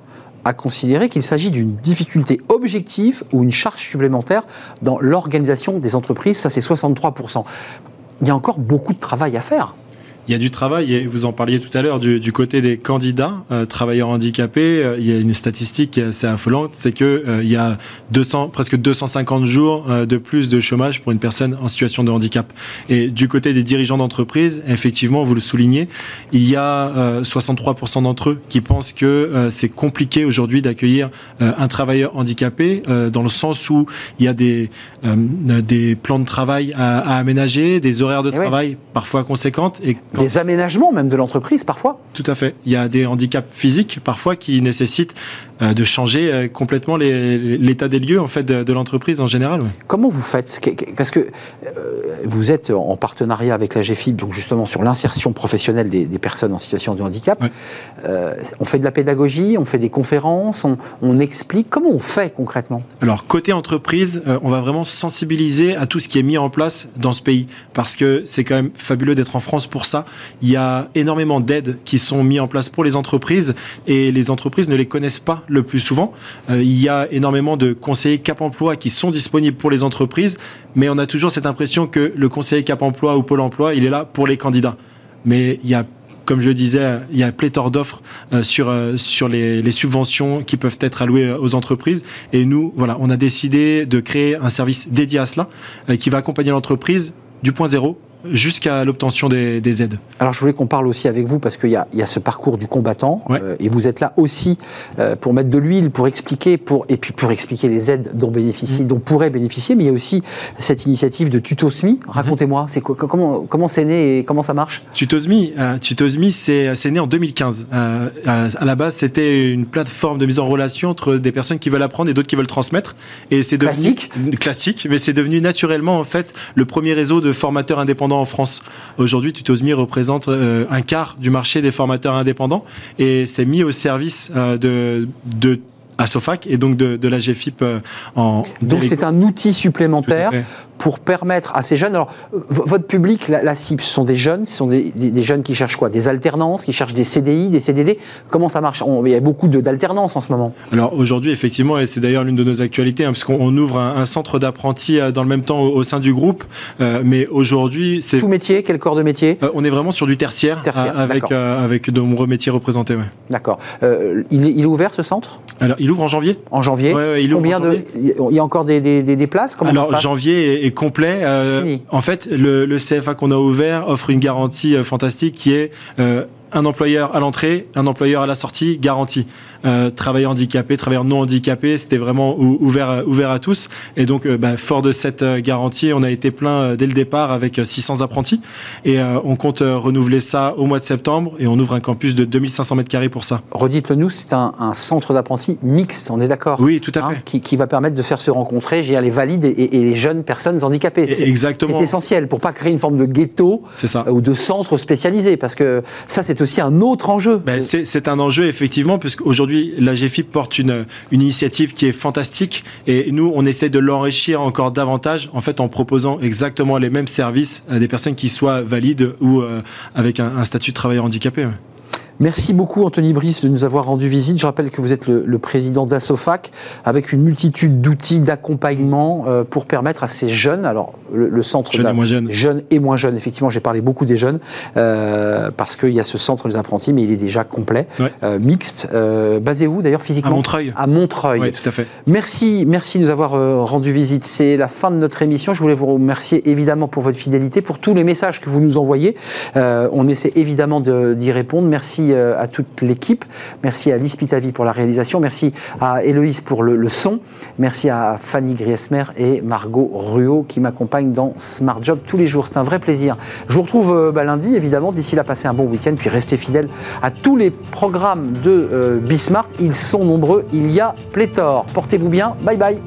à considérer qu'il s'agit d'une difficulté objective ou une charge supplémentaire dans l'organisation des entreprises. Ça, c'est 63%. Il y a encore beaucoup de travail à faire. Il y a du travail, et vous en parliez tout à l'heure, du, du côté des candidats euh, travailleurs handicapés. euh, il y a une statistique qui est assez affolante, c'est qu'il il y a 200, presque 250 jours euh, de plus de chômage pour une personne en situation de handicap. Et du côté des dirigeants d'entreprise, effectivement, vous le soulignez, il y a euh, 63% d'entre eux qui pensent que euh, c'est compliqué aujourd'hui d'accueillir euh, un travailleur handicapé, euh, dans le sens où il y a des, euh, des plans de travail à, à aménager, des horaires de Eh ouais. travail parfois conséquentes, et Des aménagements même de l'entreprise parfois Tout à fait. Il y a des handicaps physiques parfois qui nécessitent de changer euh, complètement l'état des lieux en fait de, l'entreprise en général. Comment vous faites? Parce que euh, vous êtes en partenariat avec la GFIB, donc justement sur l'insertion professionnelle des, personnes en situation de handicap. on fait de la pédagogie, on fait des conférences, on, explique. Comment on fait concrètement? Alors côté entreprise, on va vraiment sensibiliser à tout ce qui est mis en place dans ce pays parce que c'est quand même fabuleux d'être en France pour ça. Il y a énormément d'aides qui sont mises en place pour les entreprises et les entreprises ne les connaissent pas le plus souvent. Euh, il y a énormément de conseillers Cap Emploi qui sont disponibles pour les entreprises, mais on a toujours cette impression que le conseiller Cap Emploi ou Pôle Emploi, il est là pour les candidats. Mais il y a comme je le disais, il y a pléthore d'offres euh, sur, euh, sur les, les, subventions qui peuvent être allouées aux entreprises. Et nous, voilà, on a décidé de créer un service dédié à cela, qui va accompagner l'entreprise du point zéro jusqu'à l'obtention des, aides. Alors je voulais qu'on parle aussi avec vous parce qu'il y, y, a ce parcours du combattant euh, et vous êtes là aussi euh, pour mettre de l'huile, pour expliquer, pour, et puis pour expliquer les aides dont bénéficie, mm. dont pourrait bénéficier, mais il y a aussi cette initiative de Tutosmi. Racontez-moi, c'est comment comment c'est né et comment ça marche? Tutosmi, euh, Tutosmi c'est né en 2015. à la base, c'était une plateforme de mise en relation entre des personnes qui veulent apprendre et d'autres qui veulent transmettre. Et c'est devenu classique, classique, mais c'est devenu naturellement en fait le premier réseau de formateurs indépendants en France. Aujourd'hui, Tutosmi représente euh, un quart du marché des formateurs indépendants et c'est mis au service euh, de, de à SOFAC et donc de, la GFIP euh, en. Donc c'est un outil supplémentaire pour permettre à ces jeunes. Alors, votre public, la, cible, ce sont des jeunes, ce sont des, jeunes qui cherchent quoi? Des alternances, qui cherchent des CDI, des CDD. Comment ça marche? Il y a beaucoup d'alternances en ce moment. Alors aujourd'hui, effectivement, et c'est d'ailleurs l'une de nos actualités, hein, puisqu'on ouvre un, centre d'apprentis euh, dans le même temps au, sein du groupe. Euh, mais aujourd'hui, c'est. Tout métier Quel corps de métier? On est vraiment sur du tertiaire, avec, avec de nombreux métiers représentés. D'accord. il, est ouvert ce centre? Alors, il ouvre en janvier? En janvier. il Combien de Il y a encore des, des, places? Alors janvier est, complet. Euh, en fait, le, le CFA qu'on a ouvert offre une garantie euh, fantastique qui est euh, un employeur à l'entrée, un employeur à la sortie, garantie. Euh, travailleurs handicapés, travailleurs non handicapés, c'était vraiment ouvert, ouvert à tous. Et donc, euh, bah, fort de cette euh, garantie, on a été plein dès le départ avec 600 apprentis. Et on compte renouveler ça au mois de septembre et on ouvre un campus de 2500 mètres carrés pour ça. Redites-le nous, c'est un, centre d'apprentis mixte, on est d'accord Oui, tout à hein, fait. qui, va permettre de faire se rencontrer les valides et, les jeunes personnes handicapées. Exactement. C'est essentiel pour pas créer une forme de ghetto ou de centre spécialisé parce que ça, c'est aussi un autre enjeu. Ben, c'est un enjeu, effectivement, puisqu'aujourd'hui, la GFIP porte une, initiative qui est fantastique et nous, on essaie de l'enrichir encore davantage en fait en proposant exactement les mêmes services à des personnes qui soient valides ou euh, avec un, statut de travailleur handicapé. Merci beaucoup Anthony Brice de nous avoir rendu visite. Je rappelle que vous êtes le, président d'Assofac avec une multitude d'outils d'accompagnement euh, pour permettre à ces jeunes, alors le, centre jeunes et moins jeunes, jeunes et moins jeunes, effectivement j'ai parlé beaucoup des jeunes euh, parce qu'il y a ce centre des apprentis mais il est déjà complet, euh, mixte. basé où d'ailleurs physiquement À Montreuil. À Montreuil. Oui, tout à fait. Merci, merci de nous avoir rendu visite. C'est la fin de notre émission. Je voulais vous remercier évidemment pour votre fidélité, pour tous les messages que vous nous envoyez. on essaie évidemment d'y répondre. Merci euh, à toute l'équipe. Merci à Lise Pitavi pour la réalisation. Merci à Héloïse pour le, son. Merci à Fanny Griesmer et Margot Ruot qui m'accompagnent dans Smart Job tous les jours. C'est un vrai plaisir. Je vous retrouve euh, bah, lundi, évidemment. D'ici là, passez un bon week-end. Puis restez fidèles à tous les programmes de euh, Bismart. Ils sont nombreux. Il y a pléthore. Portez-vous bien. Bye bye.